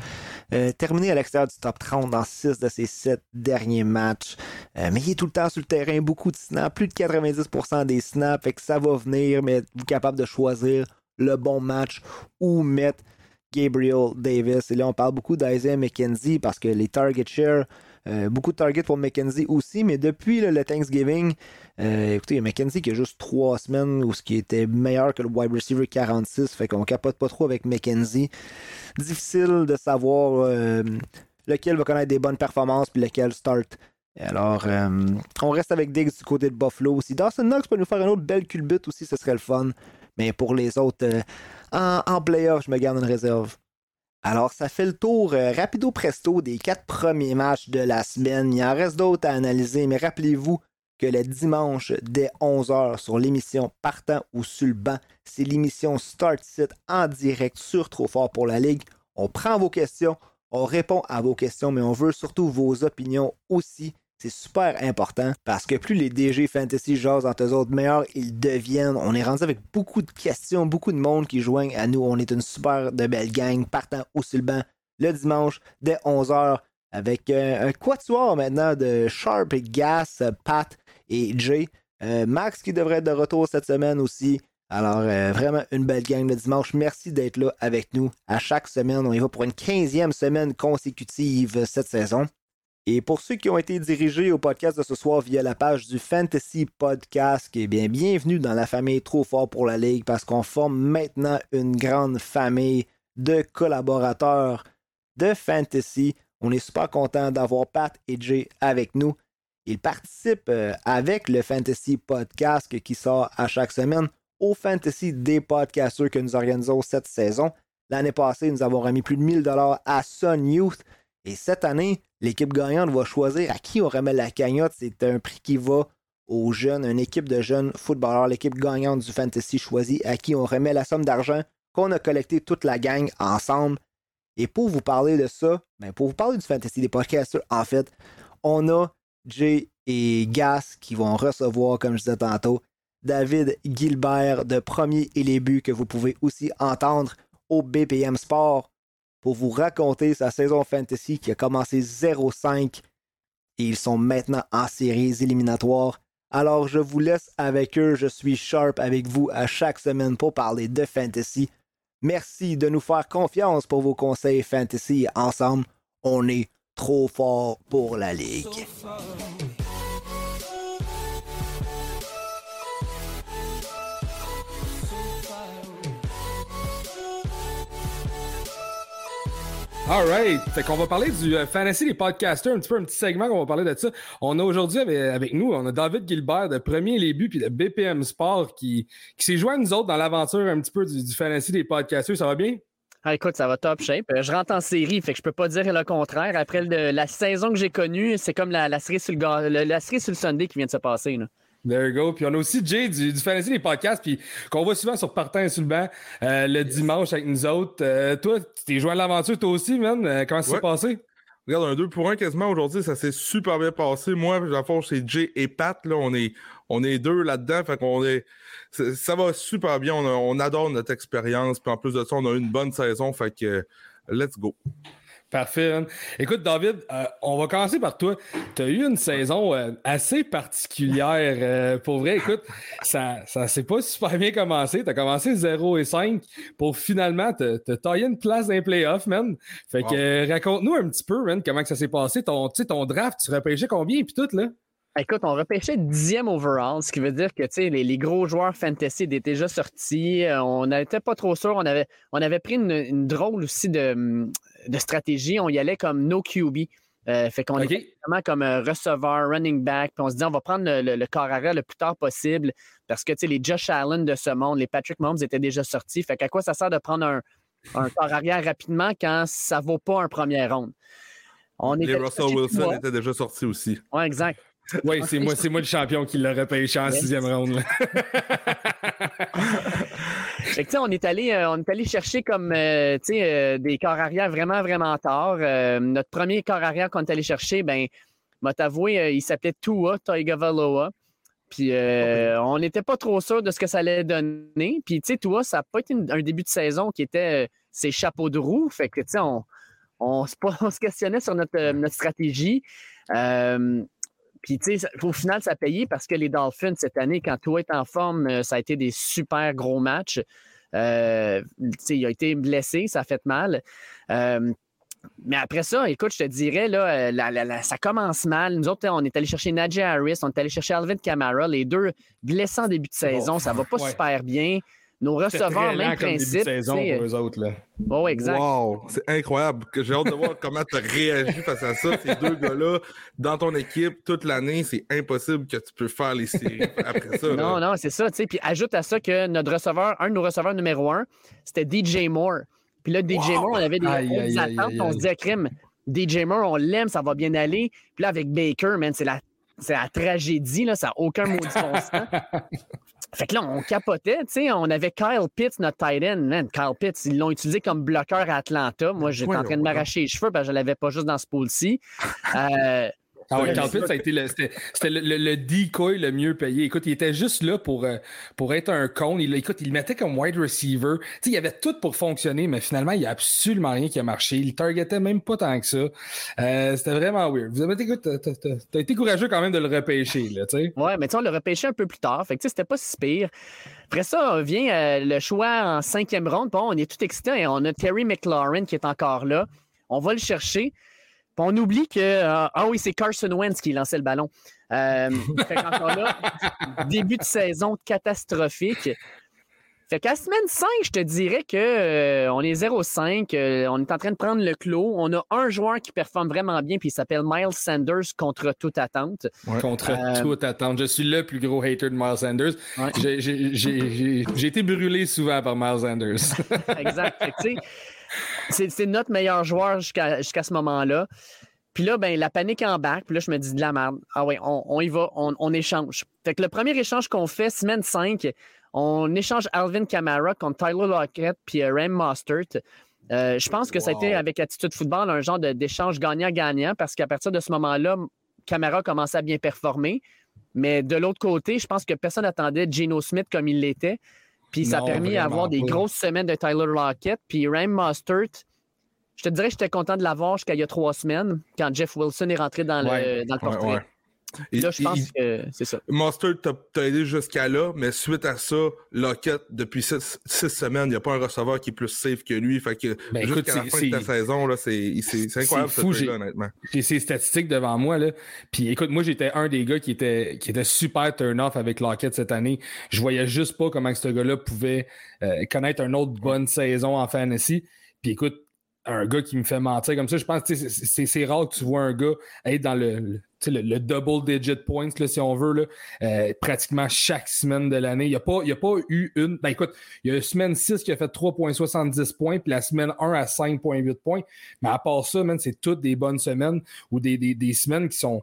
Terminé à l'extérieur du top 30 dans 6 de ses 7 derniers matchs. mais il est tout le temps sur le terrain, beaucoup de snaps, plus de 90% des snaps, fait que ça va venir, mais vous capable de choisir le bon match ou mettre Gabriel Davis? Et là, on parle beaucoup d'Isaiah McKenzie parce que les target share, euh, beaucoup de targets pour McKenzie aussi, mais depuis le Thanksgiving, euh, écoutez, McKenzie qui a juste trois semaines où ce qui était meilleur que le wide receiver 46, fait qu'on capote pas trop avec McKenzie. Difficile de savoir euh, lequel va connaître des bonnes performances puis lequel start. Alors, on reste avec Diggs du côté de Buffalo aussi. Dawson Knox peut nous faire une autre belle culbute aussi, ce serait le fun. Mais pour les autres, euh, en playoff, je me garde une réserve. Alors, ça fait le tour euh, rapido presto des quatre premiers matchs de la semaine. Il en reste d'autres à analyser, mais rappelez-vous que le dimanche dès 11h sur l'émission Partant ou sur c'est l'émission Start Sit en direct sur Trop Fort pour la Ligue. On prend vos questions, on répond à vos questions, mais on veut surtout vos opinions aussi. C'est super important parce que plus les DG Fantasy jasent entre eux autres, meilleurs ils deviennent. On est rendu avec beaucoup de questions, beaucoup de monde qui joignent à nous. On est une super de belle gang partant au Sulban le dimanche dès 11h avec euh, un quatuor maintenant de Sharp, Gas, Pat et Jay. Euh, Max qui devrait être de retour cette semaine aussi. Alors, euh, vraiment une belle gang le dimanche. Merci d'être là avec nous à chaque semaine. On y va pour une 15e semaine consécutive cette saison. Et pour ceux qui ont été dirigés au podcast de ce soir via la page du Fantasy Podcast, eh bien, bienvenue dans la famille Trop Fort pour la Ligue parce qu'on forme maintenant une grande famille de collaborateurs de Fantasy. On est super content d'avoir Pat et Jay avec nous. Ils participent euh, avec le Fantasy Podcast qui sort à chaque semaine au Fantasy des podcasters que nous organisons cette saison. L'année passée, nous avons remis plus de 1000 dollars à Sun Youth. Et cette année, l'équipe gagnante va choisir à qui on remet la cagnotte. C'est un prix qui va aux jeunes, une équipe de jeunes footballeurs. L'équipe gagnante du Fantasy choisit à qui on remet la somme d'argent qu'on a collecté toute la gang ensemble. Et pour vous parler de ça, ben pour vous parler du Fantasy des podcasters, en fait, on a Jay et Gas qui vont recevoir, comme je disais tantôt, David Gilbert de Premier et les buts que vous pouvez aussi entendre au BPM Sport pour vous raconter sa saison fantasy qui a commencé 0-5 et ils sont maintenant en séries éliminatoires. Alors je vous laisse avec eux, je suis Sharp avec vous à chaque semaine pour parler de fantasy. Merci de nous faire confiance pour vos conseils fantasy. Ensemble, on est trop fort pour la ligue. Alright, fait qu'on va parler du euh, Fantasy des podcasters, un petit peu un petit segment qu'on va parler de ça. On a aujourd'hui avec, nous, on a David Gilbert de Premier Les Buts puis de BPM Sport qui, qui s'est joint à nous autres dans l'aventure un petit peu du, Fantasy des podcasters. Ça va bien? Ah, écoute, ça va top shape. Euh, je rentre en série, fait que je peux pas dire le contraire. Après la saison que j'ai connue, c'est comme la, série sur le, la série sur le Sunday qui vient de se passer. There you go. Puis on a aussi Jay du, du Fantasy des podcasts, puis qu'on voit souvent sur Partant et sur le banc euh, le dimanche avec nous autres. Euh, toi, tu t'es joint à l'aventure toi aussi, man. Euh, comment ça s'est passé? Regarde, un 2 pour 1 quasiment aujourd'hui, ça s'est super bien passé. Moi, la force, c'est Jay et Pat. Là, on est, on est deux là-dedans. Fait qu'on est. Ça va super bien. On, on adore notre expérience. Puis en plus de ça, on a eu une bonne saison. Fait que let's go. Parfait. Écoute, David, euh, on va commencer par toi. Tu as eu une saison euh, assez particulière. Euh, pour vrai, écoute, ça ne s'est pas super bien commencé. Tu as commencé 0 et 5 pour finalement te, te tailler une place dans les playoffs, man. Fait que raconte-nous un petit peu, man, comment que ça s'est passé. Ton, ton draft, tu repêchais combien et puis tout, là? Écoute, on repêchait dixième overall, ce qui veut dire que les, les gros joueurs fantasy étaient déjà sortis. On n'était pas trop sûr. On avait, on avait pris une, drôle aussi de, de, stratégie. On y allait comme no QB. Euh, fait qu'on était vraiment comme un receveur, running back. Puis on se dit, on va prendre le, le, corps arrière le plus tard possible parce que les Josh Allen de ce monde, les Patrick Mahomes étaient déjà sortis. Fait qu'à quoi ça sert de prendre un, un corps arrière rapidement quand ça ne vaut pas un premier round? On les Russell Wilson étaient déjà sortis aussi. Oui, exact. Oui, c'est moi, c'est moi le champion qui l'aurait pêché en sixième round. on est allé, euh, on est allé chercher comme euh, euh, des corps arrière vraiment, vraiment tard. notre premier corps arrière qu'on est allé chercher, ben, m'a avoué, il s'appelait Tua Tagovailoa. Puis on n'était pas trop sûr de ce que ça allait donner. Puis tu sais, Tua, ça n'a pas été un début de saison qui était ses chapeaux de roue. Fait que tu sais, on, on, se questionnait sur notre, notre stratégie. Puis, tu sais, au final, ça a payé parce que les Dolphins, cette année, quand tout est en forme, ça a été des super gros matchs. Euh, il a été blessé, ça a fait mal. Euh, mais après ça, écoute, je te dirais, là, ça commence mal. Nous autres, on est allé chercher Najee Harris, on est allé chercher Alvin Kamara, les deux blessés en début de saison. ça va pas super bien. Nos receveurs, même principe. saison pour eux autres, là. Oh, exact. Wow, c'est incroyable. J'ai hâte de voir comment tu réagis face à ça. Ces deux gars-là, dans ton équipe, toute l'année, c'est impossible que tu peux faire les séries après ça. Non, non, c'est ça. Puis ajoute à ça que notre receveur, un de nos receveurs numéro un, c'était DJ Moore. Puis là, DJ Moore, on avait des, attentes. on se à crime, DJ Moore, on l'aime, ça va bien aller. Puis là, avec Baker, man, c'est la, la tragédie, là, ça n'a aucun mot de sens. Fait que là, on capotait, tu sais, on avait Kyle Pitts, notre tight end. Man, Kyle Pitts, ils l'ont utilisé comme bloqueur à Atlanta. Moi, j'étais en train de m'arracher les cheveux parce que je ne l'avais pas juste dans ce pool-ci. Euh, ah ouais, Carl ça a été le, c'était, le, le, decoy le mieux payé. Écoute, il était juste là pour, euh, pour être un con. Il, écoute, il le mettait comme wide receiver. Tu sais, il avait tout pour fonctionner, mais finalement, il n'y a absolument rien qui a marché. Il targetait même pas tant que ça. Euh, c'était vraiment weird. Vous avez, écoute, t'as, été courageux quand même de le repêcher, là. Ouais, mais tu sais, on l'a repêché un peu plus tard. Fait que, tu sais, c'était pas si pire. Après ça, vient euh, le choix en cinquième ronde. Bon, on est tout excité. On a Terry McLaurin qui est encore là. On va le chercher on oublie que. Euh, ah oui, c'est Carson Wentz qui lançait le ballon. Euh, fait là, début de saison catastrophique. Fait qu'à semaine 5, je te dirais qu'on euh, est 0-5. on est en train de prendre le clos. On a un joueur qui performe vraiment bien, puis il s'appelle Miles Sanders contre toute attente. Contre toute attente. Je suis le plus gros hater de Miles Sanders. J'ai été brûlé souvent par Miles Sanders. exact. C'est notre meilleur joueur jusqu'à ce moment-là. Puis là, ben, la panique en bac. Puis là, je me dis de la merde. Ah oui, on, y va, on, échange. Fait que le premier échange qu'on fait, semaine 5, on échange Alvin Kamara contre Tyler Lockett puis euh, Ram Mostert. Euh, je pense que ça a été avec Attitude Football un genre d'échange gagnant-gagnant parce qu'à partir de ce moment-là, Kamara commençait à bien performer. Mais de l'autre côté, je pense que personne n'attendait Geno Smith comme il l'était. Puis ça a permis d'avoir des grosses semaines de Tyler Lockett. Puis Ram Mostert, je te dirais que j'étais content de l'avoir jusqu'à il y a trois semaines, quand Jeff Wilson est rentré dans le, dans le portrait. Là, je pense que c'est ça. Monster t'a aidé jusqu'à là, mais suite à ça, Lockett, depuis six, semaines, il n'y a pas un receveur qui est plus safe que lui. Fait que ben, jusqu'à la fin de ta saison, c'est incroyable fou, ce honnêtement. J'ai ces statistiques devant moi. Là. Puis écoute, moi, j'étais un des gars qui était, qui était super turn-off avec Lockett cette année. Je voyais juste pas comment ce gars-là pouvait euh, connaître une autre bonne saison en fantasy. Puis écoute, un gars qui me fait mentir comme ça. Je pense que c'est rare que tu vois un gars être dans le, le, double digit points, là, si on veut, là, euh, pratiquement chaque semaine de l'année. Il n'y a, pas, a pas eu une. Ben écoute, il y a une semaine 6 qui a fait 3,70 points, puis la semaine 1 à 5,8 points. Mais à part ça, c'est toutes des bonnes semaines ou des, semaines qui sont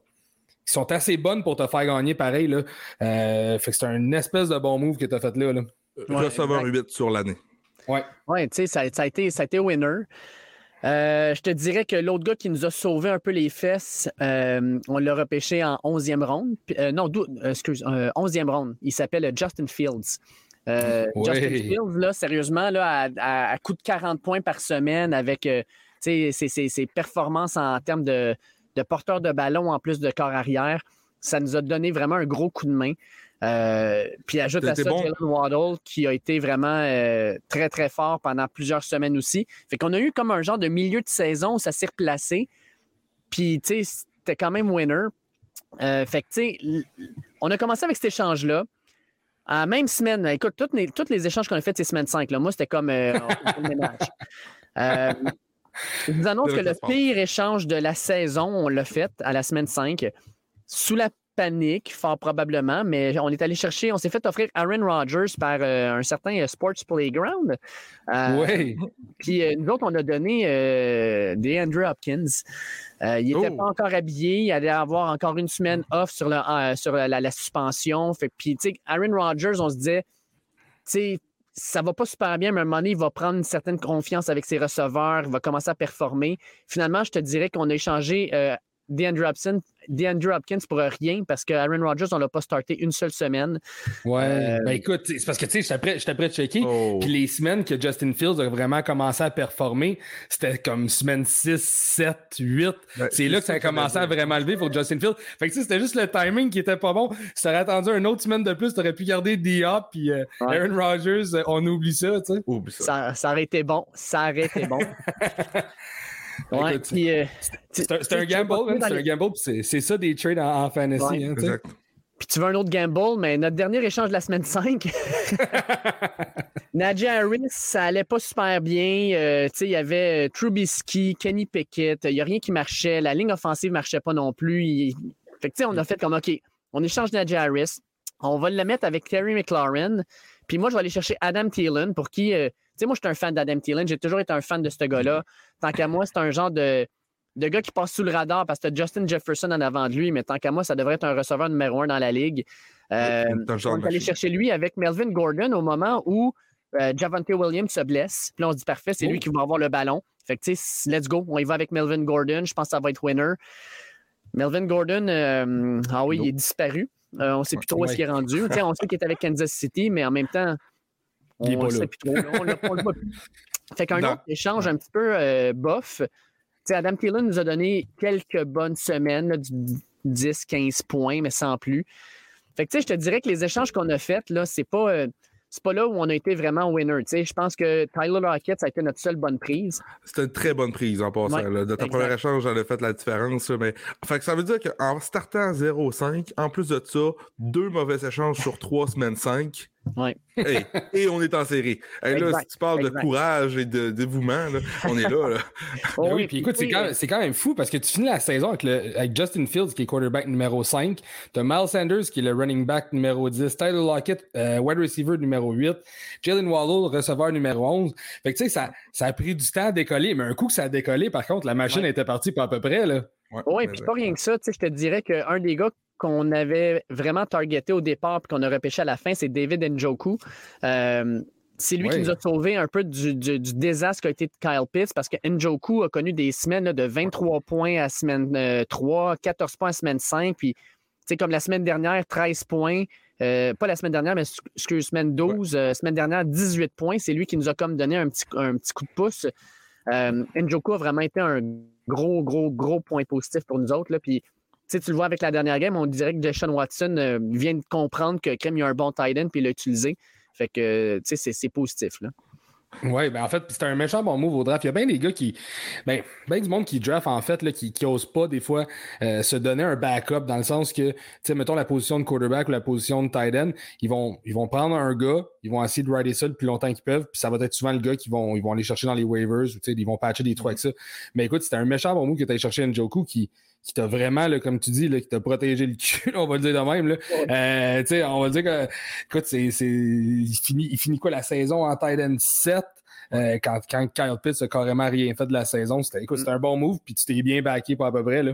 qui sont assez bonnes pour te faire gagner pareil. Là. Euh, fait que c'est un espèce de bon move que tu as fait là. là. Receveur 8 sur l'année. Ouais. Ouais, tu sais, ça, a été, ça a été winner. Euh, je te dirais que l'autre gars qui nous a sauvé un peu les fesses, euh, on l'a repêché en 11e ronde. Euh, non, excuse, 11e ronde. Il s'appelle Justin Fields. Justin Fields, là, sérieusement, là, à, coup de 40 points par semaine avec ses, ses, performances en termes de, de porteur de ballon en plus de corps arrière, ça nous a donné vraiment un gros coup de main. Euh, puis ajoute à ça Jalen Waddle qui a été vraiment euh, très, très fort pendant plusieurs semaines aussi. Fait qu'on a eu comme un genre de milieu de saison où ça s'est replacé. Puis, tu sais, c'était quand même winner. Euh, fait que, tu sais, on a commencé avec cet échange-là. À la même semaine, écoute, toutes les, tous les échanges qu'on a fait, c'est semaine 5. Là. Moi, c'était comme euh, ménage. Euh, je vous annonce C'est que le le pire échange de la saison, on l'a fait à la semaine 5. Sous la panique, fort probablement, mais on est allé chercher, on s'est fait offrir Aaron Rodgers par euh, un certain euh, Sports Playground. Euh, Oui. puis euh, nous autres, on a donné des Andrew Hopkins. Il n'était Oh. pas encore habillé. Il allait avoir encore une semaine off sur, le, sur la, la suspension. Fait, puis, tu sais, Aaron Rodgers, on se disait, tu sais, ça va pas super bien, mais à un moment donné, il va prendre une certaine confiance avec ses receveurs, il va commencer à performer. Finalement, je te dirais qu'on a échangé DeAndre Hopkins, DeAndre Hopkins pour rien parce que Aaron Rodgers, on l'a pas starté une seule semaine. Ouais. Euh, Ben écoute, c'est parce que tu sais, j'étais prêt, prêt de checker. Oh. Puis les semaines que Justin Fields a vraiment commencé à performer, c'était comme semaine 6, 7, 8. Ben, c'est là que ça a commencé à vraiment lever pour Justin Fields. Fait que tu sais, c'était juste le timing qui était pas bon. Si t'aurais attendu une autre semaine de plus, t'aurais pu garder D-Hop puis euh, Ouais. Aaron Rodgers, euh, on oublie ça, tu sais. Ça, ça aurait été bon. Ça aurait été bon. ouais, euh, C'est un, gamble, c'est un gamble, puis c'est c'est ça des trades en, en fantasy, Ouais. hein. Puis tu veux un autre gamble, mais notre dernier échange de la semaine 5, Najee Harris, ça allait pas super bien. Euh, tu sais, il y avait euh, Trubisky, Kenny Pickett, il n'y a rien qui marchait. La ligne offensive marchait pas non plus. Il- Fait que tu sais, on a fait comme, OK, on échange Najee Harris, on va le mettre avec Terry McLaurin, puis moi, je vais aller chercher Adam Thielen, pour qui, euh, sais, moi, je suis un fan d'Adam Thielen, j'ai toujours été un fan de ce gars-là. Tant qu'à moi, c'est un genre de, de gars qui passe sous le radar parce que Justin Jefferson en avant de lui, mais tant qu'à moi, ça devrait être un receveur numéro un dans la ligue. Euh, on est allé chercher lui avec Melvin Gordon au moment où euh, Javante Williams se blesse. Puis là, on se dit parfait, c'est lui Oh. qui va avoir le ballon. Fait que, tu sais, let's go. On y va avec Melvin Gordon. Je pense que ça va être winner. Melvin Gordon, euh, ah oui, il est disparu. Euh, on ne sait plus trop où est-ce qu'il est rendu. On sait qu'il est avec Kansas City, mais en même temps, on Il est pas là. plus trop. On le voit plus. Fait qu'un autre échange un petit peu euh, bof. Tu sais, Adam Thielen nous a donné quelques bonnes semaines, là, du 10-15 points, mais sans plus. Fait que, tu sais, je te dirais que les échanges qu'on a faits, là, c'est pas, euh, c'est pas là où on a été vraiment winner. Tu sais, je pense que Tyler Lockett, ça a été notre seule bonne prise. C'était une très bonne prise en passant. Ouais, là. De ta première échange, j'en ai fait la différence. mais... Fait que ça veut dire qu'en startant à 0-5, en plus de ça, deux mauvais échanges sur trois semaines 5. Ouais. Hey, et on est en série. Hey, là, Exact, si tu parles exact. de courage et de dévouement, là, on est là. là. Oh Ben oui, puis écoute, c'est quand, c'est quand même fou parce que tu finis la saison avec, le, avec Justin Fields qui est quarterback numéro 5, tu as Miles Sanders qui est le running back numéro 10, Tyler Lockett, euh, wide receiver numéro 8, Jalen Waddle, receveur numéro 11. Fait que tu sais, ça, ça a pris du temps à décoller, mais un coup que ça a décollé, par contre, la machine Ouais. était partie pas à peu près. Là. Oui, puis pas rien que ça. Tu sais, je te dirais qu'un des gars qu'on avait vraiment targeté au départ puis qu'on a repêché à la fin, c'est David Njoku. Euh, c'est lui qui nous a sauvé un peu du, du- du désastre qu'a été Kyle Pitts parce que Njoku a connu des semaines là, de 23 points à semaine euh, 3, 14 points à semaine 5, puis tu sais, comme la semaine dernière, 13 points. Euh, pas la semaine dernière, mais excuse, semaine 12. euh, semaine dernière, 18 points. C'est lui qui nous a comme donné un petit, un petit coup de pouce. Euh, Njoku a vraiment été un gros, gros, gros point positif pour nous autres. Là. Puis, tu sais, tu le vois avec la dernière game, on dirait que Deshaun Watson euh, vient de comprendre que Crème, il y a un bon tight end puis l'a utilisé. Fait que, tu sais, c'est- c'est positif. Là. Ouais, ben en fait, c'était un méchant bon move au draft. Il y a bien des gars qui. Ben, ben du monde qui draft, en fait, là, qui, qui osent pas, des fois, euh, se donner un backup dans le sens que, tu sais, mettons la position de quarterback ou la position de tight end, ils vont, ils vont prendre un gars, ils vont essayer de rider ça le plus longtemps qu'ils peuvent, puis ça va être souvent le gars qui vont, ils vont aller chercher dans les waivers, ou tu sais, ils vont patcher des trous avec ça. Mais écoute, c'était un méchant bon move que tu allé chercher Njoku qui, qui t'a vraiment, là, comme tu dis, là, qui t'a protégé le cul, on va le dire de même. Là. Euh, tu sais, on va dire que, écoute, c'est, c'est, il, finit, il finit quoi la saison en tight end 7? Euh, quand, quand Kyle Pitts a carrément rien fait de la saison, c'était, écoute, c'était un bon move, puis tu t'es bien backé pas à peu près. Là.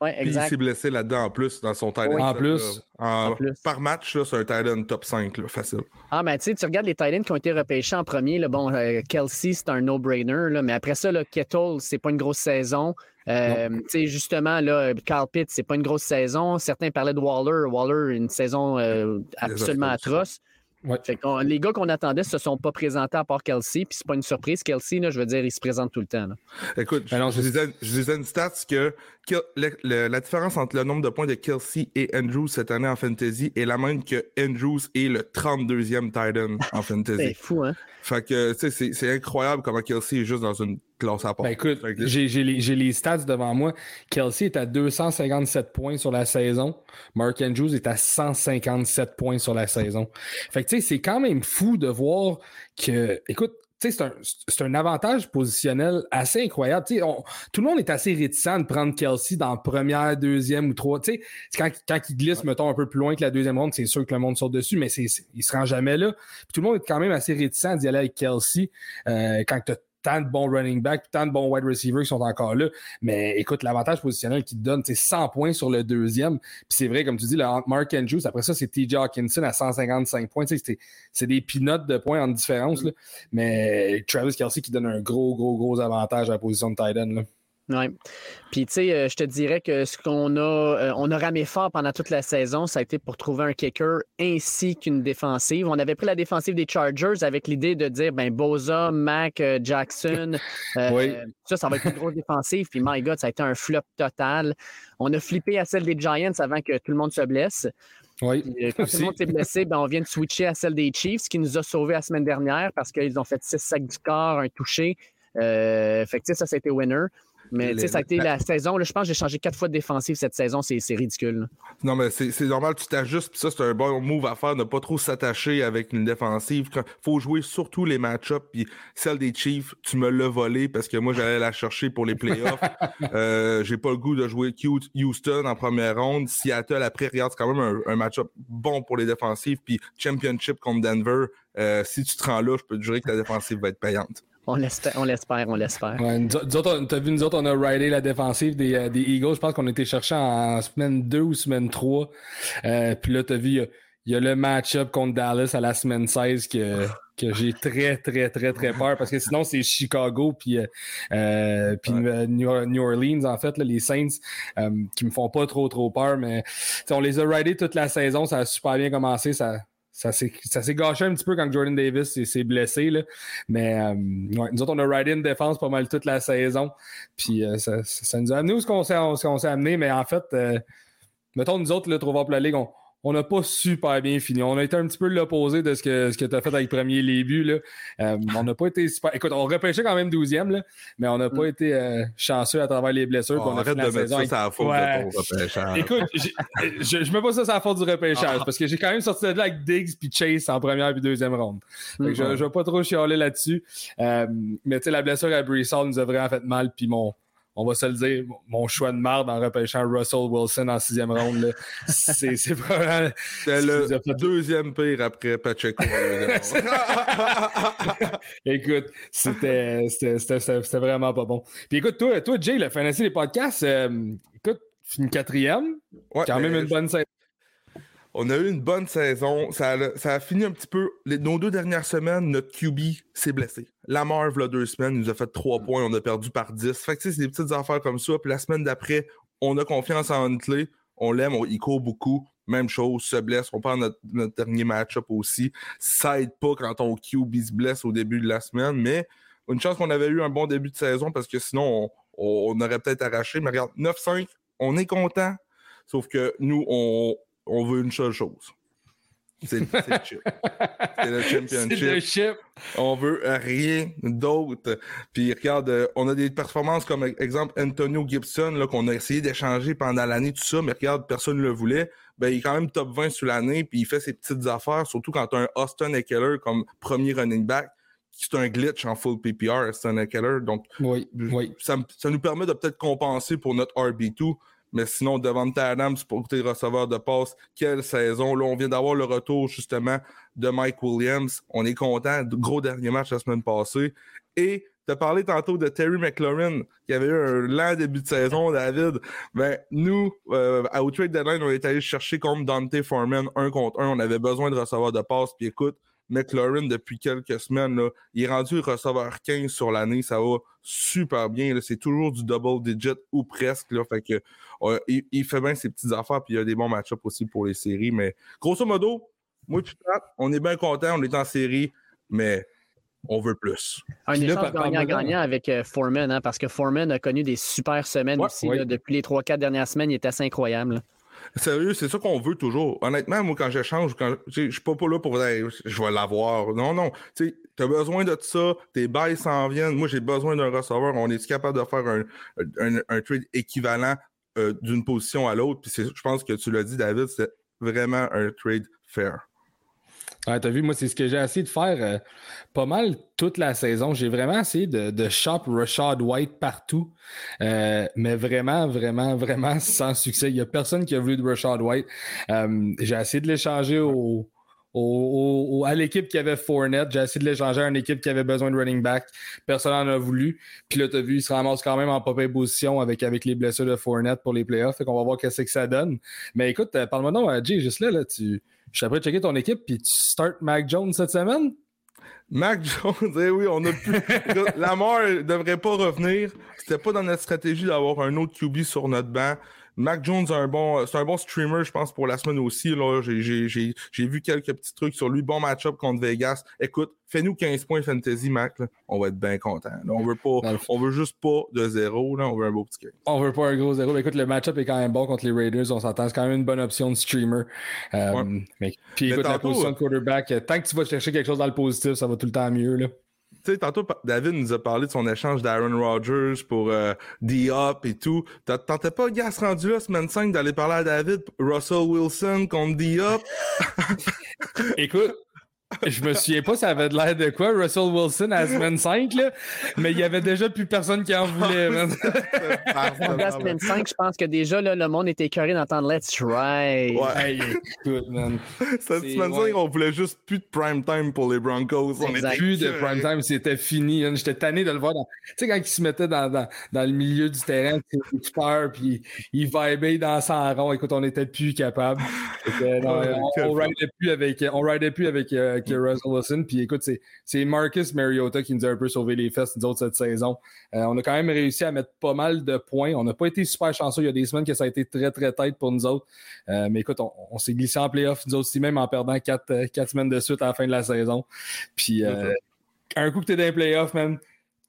Puis il s'est blessé là-dedans en plus, dans son tight end. Oui. En plus. là. En- En plus. Par match, là, c'est un tight end top 5, là, facile. Ah, mais tu sais, tu regardes les Titans qui ont été repêchés en premier. Là, bon, euh, Kelsey, c'est un no-brainer. là, Mais après ça, là, Kettle, c'est pas une grosse saison. Euh, tu sais, justement, là, Carl Pitt, c'est pas une grosse saison. Certains parlaient de Waller. Waller, une saison euh, absolument atroce. Ouais. Fait qu'on- les gars qu'on attendait se sont pas présentés à part Kelsey. Puis c'est pas une surprise. Kelsey, là, je veux dire, il se présente tout le temps. là. Écoute, Ben non, je, c'est- disais, je disais une stats que Kel- le- le- la différence entre le nombre de points de Kelsey et Andrews cette année en fantasy est la même que Andrews est le 32e tight end en C'est fantasy. fou, hein? Fait que, tu sais, c'est- c'est incroyable comment Kelsey est juste dans une classe à part. Ben écoute, j'ai j'ai les, j'ai les stats devant moi. Kelsey est à 257 points sur la saison. Mark Andrews est à 157 points sur la saison. Fait que tu sais, c'est quand même fou de voir que, écoute, tu sais, c'est un, c'est un avantage positionnel assez incroyable. Tu sais, on- tout le monde est assez réticent de prendre Kelsey dans première, deuxième ou trois. Tu sais, c'est quand, quand il glisse, mettons, un peu plus loin que la deuxième ronde, c'est sûr que le monde saute dessus, mais c'est, c'est- il se rend jamais là. Puis tout le monde est quand même assez réticent d'y aller avec Kelsey euh, quand tu as tant de bons running backs, tant de bons wide receivers qui sont encore là. Mais écoute, l'avantage positionnel qu'il te donne, c'est 100 points sur le deuxième. Puis c'est vrai, comme tu dis, là, Mark Andrews, après ça, c'est TJ Hawkinson à 155 points. C'est- des peanuts de points en différence. là. Mais Travis Kelsey qui donne un gros, gros, gros avantage à la position de tight là. Ouais. Puis, tu sais, euh, je te dirais que ce qu'on a, euh, on a ramé fort pendant toute la saison, ça a été pour trouver un kicker ainsi qu'une défensive. On avait pris la défensive des Chargers avec l'idée de dire, ben, Boza, Mac, euh, Jackson, Oui. ça, ça va être une grosse défensive. Puis, my God, ça a été un flop total. On a flippé à celle des Giants avant que tout le monde se blesse. Oui, Puis, quand tout le monde s'est blessé, ben, on vient de switcher à celle des Chiefs, qui nous a sauvés la semaine dernière parce qu'ils ont fait six sacs du corps, un touché. Fait que, ça, ça a été winner. Mais, tu sais, ça a été la saison. Là, je pense que j'ai changé quatre fois de défensive cette saison. C'est ridicule. là. Non, mais c'est normal, tu t'ajustes, puis ça, c'est un bon move à faire, ne pas trop s'attacher avec une défensive. Il faut jouer surtout les match-ups, puis celle des Chiefs, tu me l'as volé parce que moi, j'allais la chercher pour les playoffs. euh, J'ai pas le goût de jouer Houston en première ronde. Seattle, après, regarde, c'est quand même un, un match-up bon pour les défensives, puis Championship contre Denver. euh, si tu te rends là, je peux te jurer que ta défensive va être payante. On l'espère, on l'espère, on l'espère. Ouais, nous, nous autres, on- t'as vu, nous autres, on a ridé la défensive des, euh, des Eagles. Je pense qu'on a été chercher en semaine 2 ou semaine 3. Euh, puis là, t'as vu, il y a- il y, a le match-up contre Dallas à la semaine 16 que, que j'ai très, très, très, très peur parce que sinon, c'est Chicago puis, euh, euh, puis New, New Orleans, en fait, là, les Saints, euh, qui me font pas trop, trop peur. Mais tu sais, on les a ridés toute la saison. Ça a super bien commencé. Ça, ça s'est gâché un petit peu quand Jordan Davis s'est- blessé. Là. Mais euh, ouais, nous autres, on a ridé une défense pas mal toute la saison. Puis euh, ça, ça- nous a amené où ce qu'on s'est amené. Mais en fait, euh, mettons, nous autres, le Trouvant la Ligue, on on n'a pas super bien fini. On a été un petit peu l'opposé de ce que, ce que tu as fait avec premier début. Là. Euh, on n'a pas été super. Écoute, on repêchait quand même 12e, là, mais on n'a pas été euh, chanceux à travers les blessures. Oh, on a arrête de la mettre saison ça, avec- c'est la faute Ouais. de ton repêchage. Écoute, je, je mets pas ça sur la faute du repêchage parce que j'ai quand même sorti de là avec Diggs puis Chase en première puis deuxième ronde. Que je, je vais pas trop chialer là-dessus. Euh, mais tu sais, la blessure à Hall nous a vraiment fait mal. Puis mon, on va se le dire, mon choix de marde en repêchant Russell Wilson en sixième ronde, c'est vraiment. Le deuxième pire après Pacheco. Écoute, c'était vraiment pas bon. Puis écoute, toi, toi Jay, le fantasy des podcasts, euh, écoute, une quatrième, Ouais, quand même mais une bonne saison. On a eu une bonne saison. Ça a, ça a fini un petit peu. Les- nos deux dernières semaines, notre QB s'est blessé. Lamar, il y a deux semaines, il nous a fait trois points. On a perdu par 10. Fait que c'est des petites affaires comme ça. Puis la semaine d'après, on a confiance en Huntley. On l'aime, il court beaucoup. Même chose, se blesse. On de notre, notre dernier match-up aussi. Ça aide pas quand ton QB se blesse au début de la semaine. Mais une chance qu'on avait eu un bon début de saison parce que sinon, on, on aurait peut-être arraché. Mais regarde, 9-5, on est content. Sauf que nous, on, on veut une seule chose. C'est le c'est chip. C'est le C'est le championship. chip. On veut rien d'autre. Puis regarde, euh, on a des performances comme exemple Antonio Gibson, là, qu'on a essayé d'échanger pendant l'année, tout ça, mais regarde, personne ne le voulait. Ben, il est quand même top 20 sur l'année, puis il fait ses petites affaires, surtout quand tu as un Austin Eckler comme premier running back, qui est un glitch en full PPR, Austin Eckler. Donc, Oui, oui. ça, ça nous permet de peut-être compenser pour notre RB2. Mais sinon, devant Adams pour tes receveurs de passe, quelle saison. Là, on vient d'avoir le retour justement de Mike Williams. On est content. Gros dernier match la semaine passée. Et tu as parlé tantôt de Terry McLaurin, qui avait eu un lent début de saison, David. Ben, nous, euh, à Trade Deadline, on est allé chercher contre Dante Foreman un contre un. On avait besoin de receveurs de passe. Puis écoute, McLaurin, depuis quelques semaines, là, il est rendu receveur 15 sur l'année. Ça va super bien. C'est toujours du double digit ou presque. Là. Fait que, euh, il, il fait bien ses petites affaires. Puis il y a des bons match-ups aussi pour les séries. Mais grosso modo, moi, on est bien content. On est en série. Mais on veut plus. Un Puis là, échange gagnant-gagnant avec euh, Foreman, hein, parce que Foreman a connu des super semaines Ouais, aussi. là. depuis les 3-4 dernières semaines, il est assez incroyable. Sérieux, c'est ça qu'on veut toujours. Honnêtement, moi, quand j'échange, quand je suis pas, là pour dire je vais l'avoir. Non, non. Tu as besoin de ça, tes bails s'en viennent. Moi, j'ai besoin d'un receveur. On est capable de faire un, un, trade équivalent euh, d'une position à l'autre? Puis je pense que tu l'as dit, David, c'est vraiment un trade fair. T'as vu, moi, c'est ce que j'ai essayé de faire euh, pas mal toute la saison. J'ai vraiment essayé de, de shop Rashad White partout, euh, mais vraiment, vraiment, vraiment sans succès. Il n'y a personne qui a voulu de Rashad White. Euh, j'ai essayé de l'échanger au, à l'équipe qui avait Fournette. J'ai essayé de l'échanger à une équipe qui avait besoin de running back. Personne n'en a voulu. Puis là, tu as vu, il se ramasse quand même en pas position avec, avec les blessures de Fournette pour les playoffs. Fait qu'on va voir qu'est-ce que ça donne. Mais écoute, parle-moi non, Jay, juste là, là tu je suis après checker ton équipe, puis tu start Mac Jones cette semaine? Mac Jones, eh oui, on a pu. la mort ne devrait pas revenir. C'était pas dans notre stratégie d'avoir un autre QB sur notre banc. Mac Jones, un bon, c'est un bon streamer, je pense, pour la semaine aussi. J'ai vu quelques petits trucs sur lui. Bon match-up contre Vegas. Écoute, fais-nous 15 points fantasy, Mac. On va être bien content. On veut pas, on veut juste pas de zéro. Là. On veut un beau petit game. On veut pas un gros zéro. écoute, le match-up est quand même bon contre les Raiders. On s'entend. C'est quand même une bonne option de streamer. Euh, mais, puis écoute, la position de quarterback, tant que tu vas chercher quelque chose dans le positif, ça va tout le temps mieux. Là. Tu sais, tantôt, David nous a parlé de son échange d'Aaron Rodgers pour euh, D-Up et tout. Tentais pas, gars, rendu là, semaine 5, d'aller parler à David, Russell Wilson contre D-Up? Écoute, je me souviens pas, ça avait de l'air de quoi, Russell Wilson à la semaine 5, là, mais il y avait déjà plus personne qui en voulait. à la semaine 5, je pense que déjà, là, le monde était écœuré d'entendre Let's Try. Ouais, écoute, man. Cette semaine 5, on voulait juste plus de prime time pour les Broncos. On était plus de prime time, c'était fini. J'étais tanné de le voir. Tu sais, quand il se mettait dans, dans, dans, le milieu du terrain, peur, puis il vibait dans son rond. Écoute, on n'était plus capable. on, plus avec, on ridait plus avec euh, que Russell Wilson. Puis écoute, c'est Marcus Mariota qui nous a un peu sauvé les fesses, nous autres, cette saison. Euh, on a quand même réussi à mettre pas mal de points. On n'a pas été super chanceux. Il y a des semaines que ça a été très, très tête pour nous autres. Euh, mais écoute, on, s'est glissé en playoff, nous autres aussi, même en perdant quatre, euh, quatre, semaines de suite à la fin de la saison. Puis un coup que tu es dans les playoffs, man,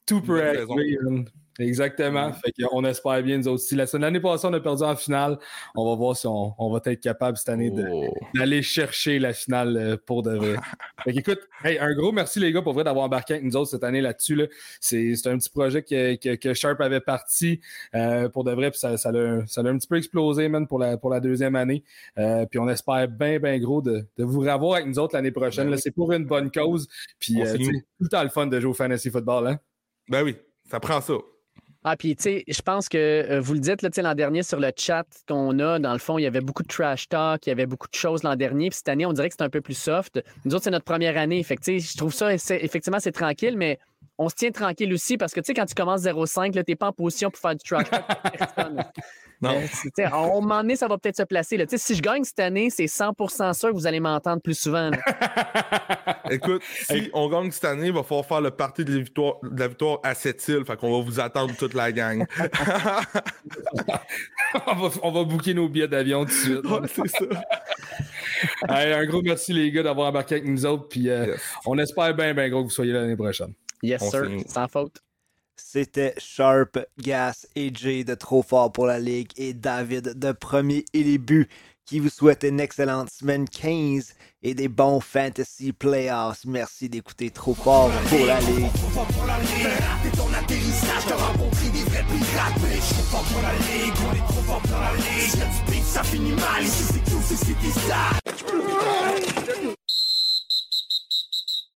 tout peut arriver. Exactement. Fait qu'on espère bien nous autres. Si l'année passée, on a perdu en finale, on va voir si on, va être capable cette année oh. d'aller chercher la finale euh, pour de vrai. fait écoute, un gros merci les gars pour vrai d'avoir embarqué avec nous autres cette année là-dessus. Là. C'est un petit projet que, que, Sharp avait parti euh, pour de vrai, puis ça, ça, a, un petit peu explosé même pour la, pour la deuxième année. Euh, puis on espère bien, bien gros de, vous revoir avec nous autres l'année prochaine. Ben C'est pour une bonne cause. Puis c'est tout le temps le fun de jouer au fantasy football. Hein? Ben oui, ça prend ça. Ah, puis, tu sais, je pense que euh, vous le dites l'an dernier sur le chat qu'on a, dans le fond, il y avait beaucoup de trash talk, il y avait beaucoup de choses l'an dernier. Puis cette année, on dirait que c'est un peu plus soft. Nous autres, c'est notre première année. Fait je trouve ça, effectivement, c'est tranquille, mais on se tient tranquille aussi parce que, tu sais, quand tu commences 0-5, tu n'es pas en position pour faire du trash talk. Non. Euh, à un moment donné, ça va peut-être se placer. Là. Si je gagne cette année, c'est 100% sûr que vous allez m'entendre plus souvent. Écoute, si on gagne cette année, il va falloir faire le parti de la victoire, de la victoire à cette île. Fait qu'on va vous attendre toute la gang. on, va, on va booker nos billets d'avion tout de suite. c'est ça. un gros merci les gars d'avoir embarqué avec nous autres. Puis euh, on espère bien, bien gros que vous soyez là l'année prochaine. Yes, sir. Sans faute. C'était Sharp, Gas et Jay de Trop Fort pour la Ligue et David de Premier et les buts qui vous souhaite une excellente semaine 15 et des bons fantasy playoffs. Merci d'écouter Trop Fort pour la Ligue.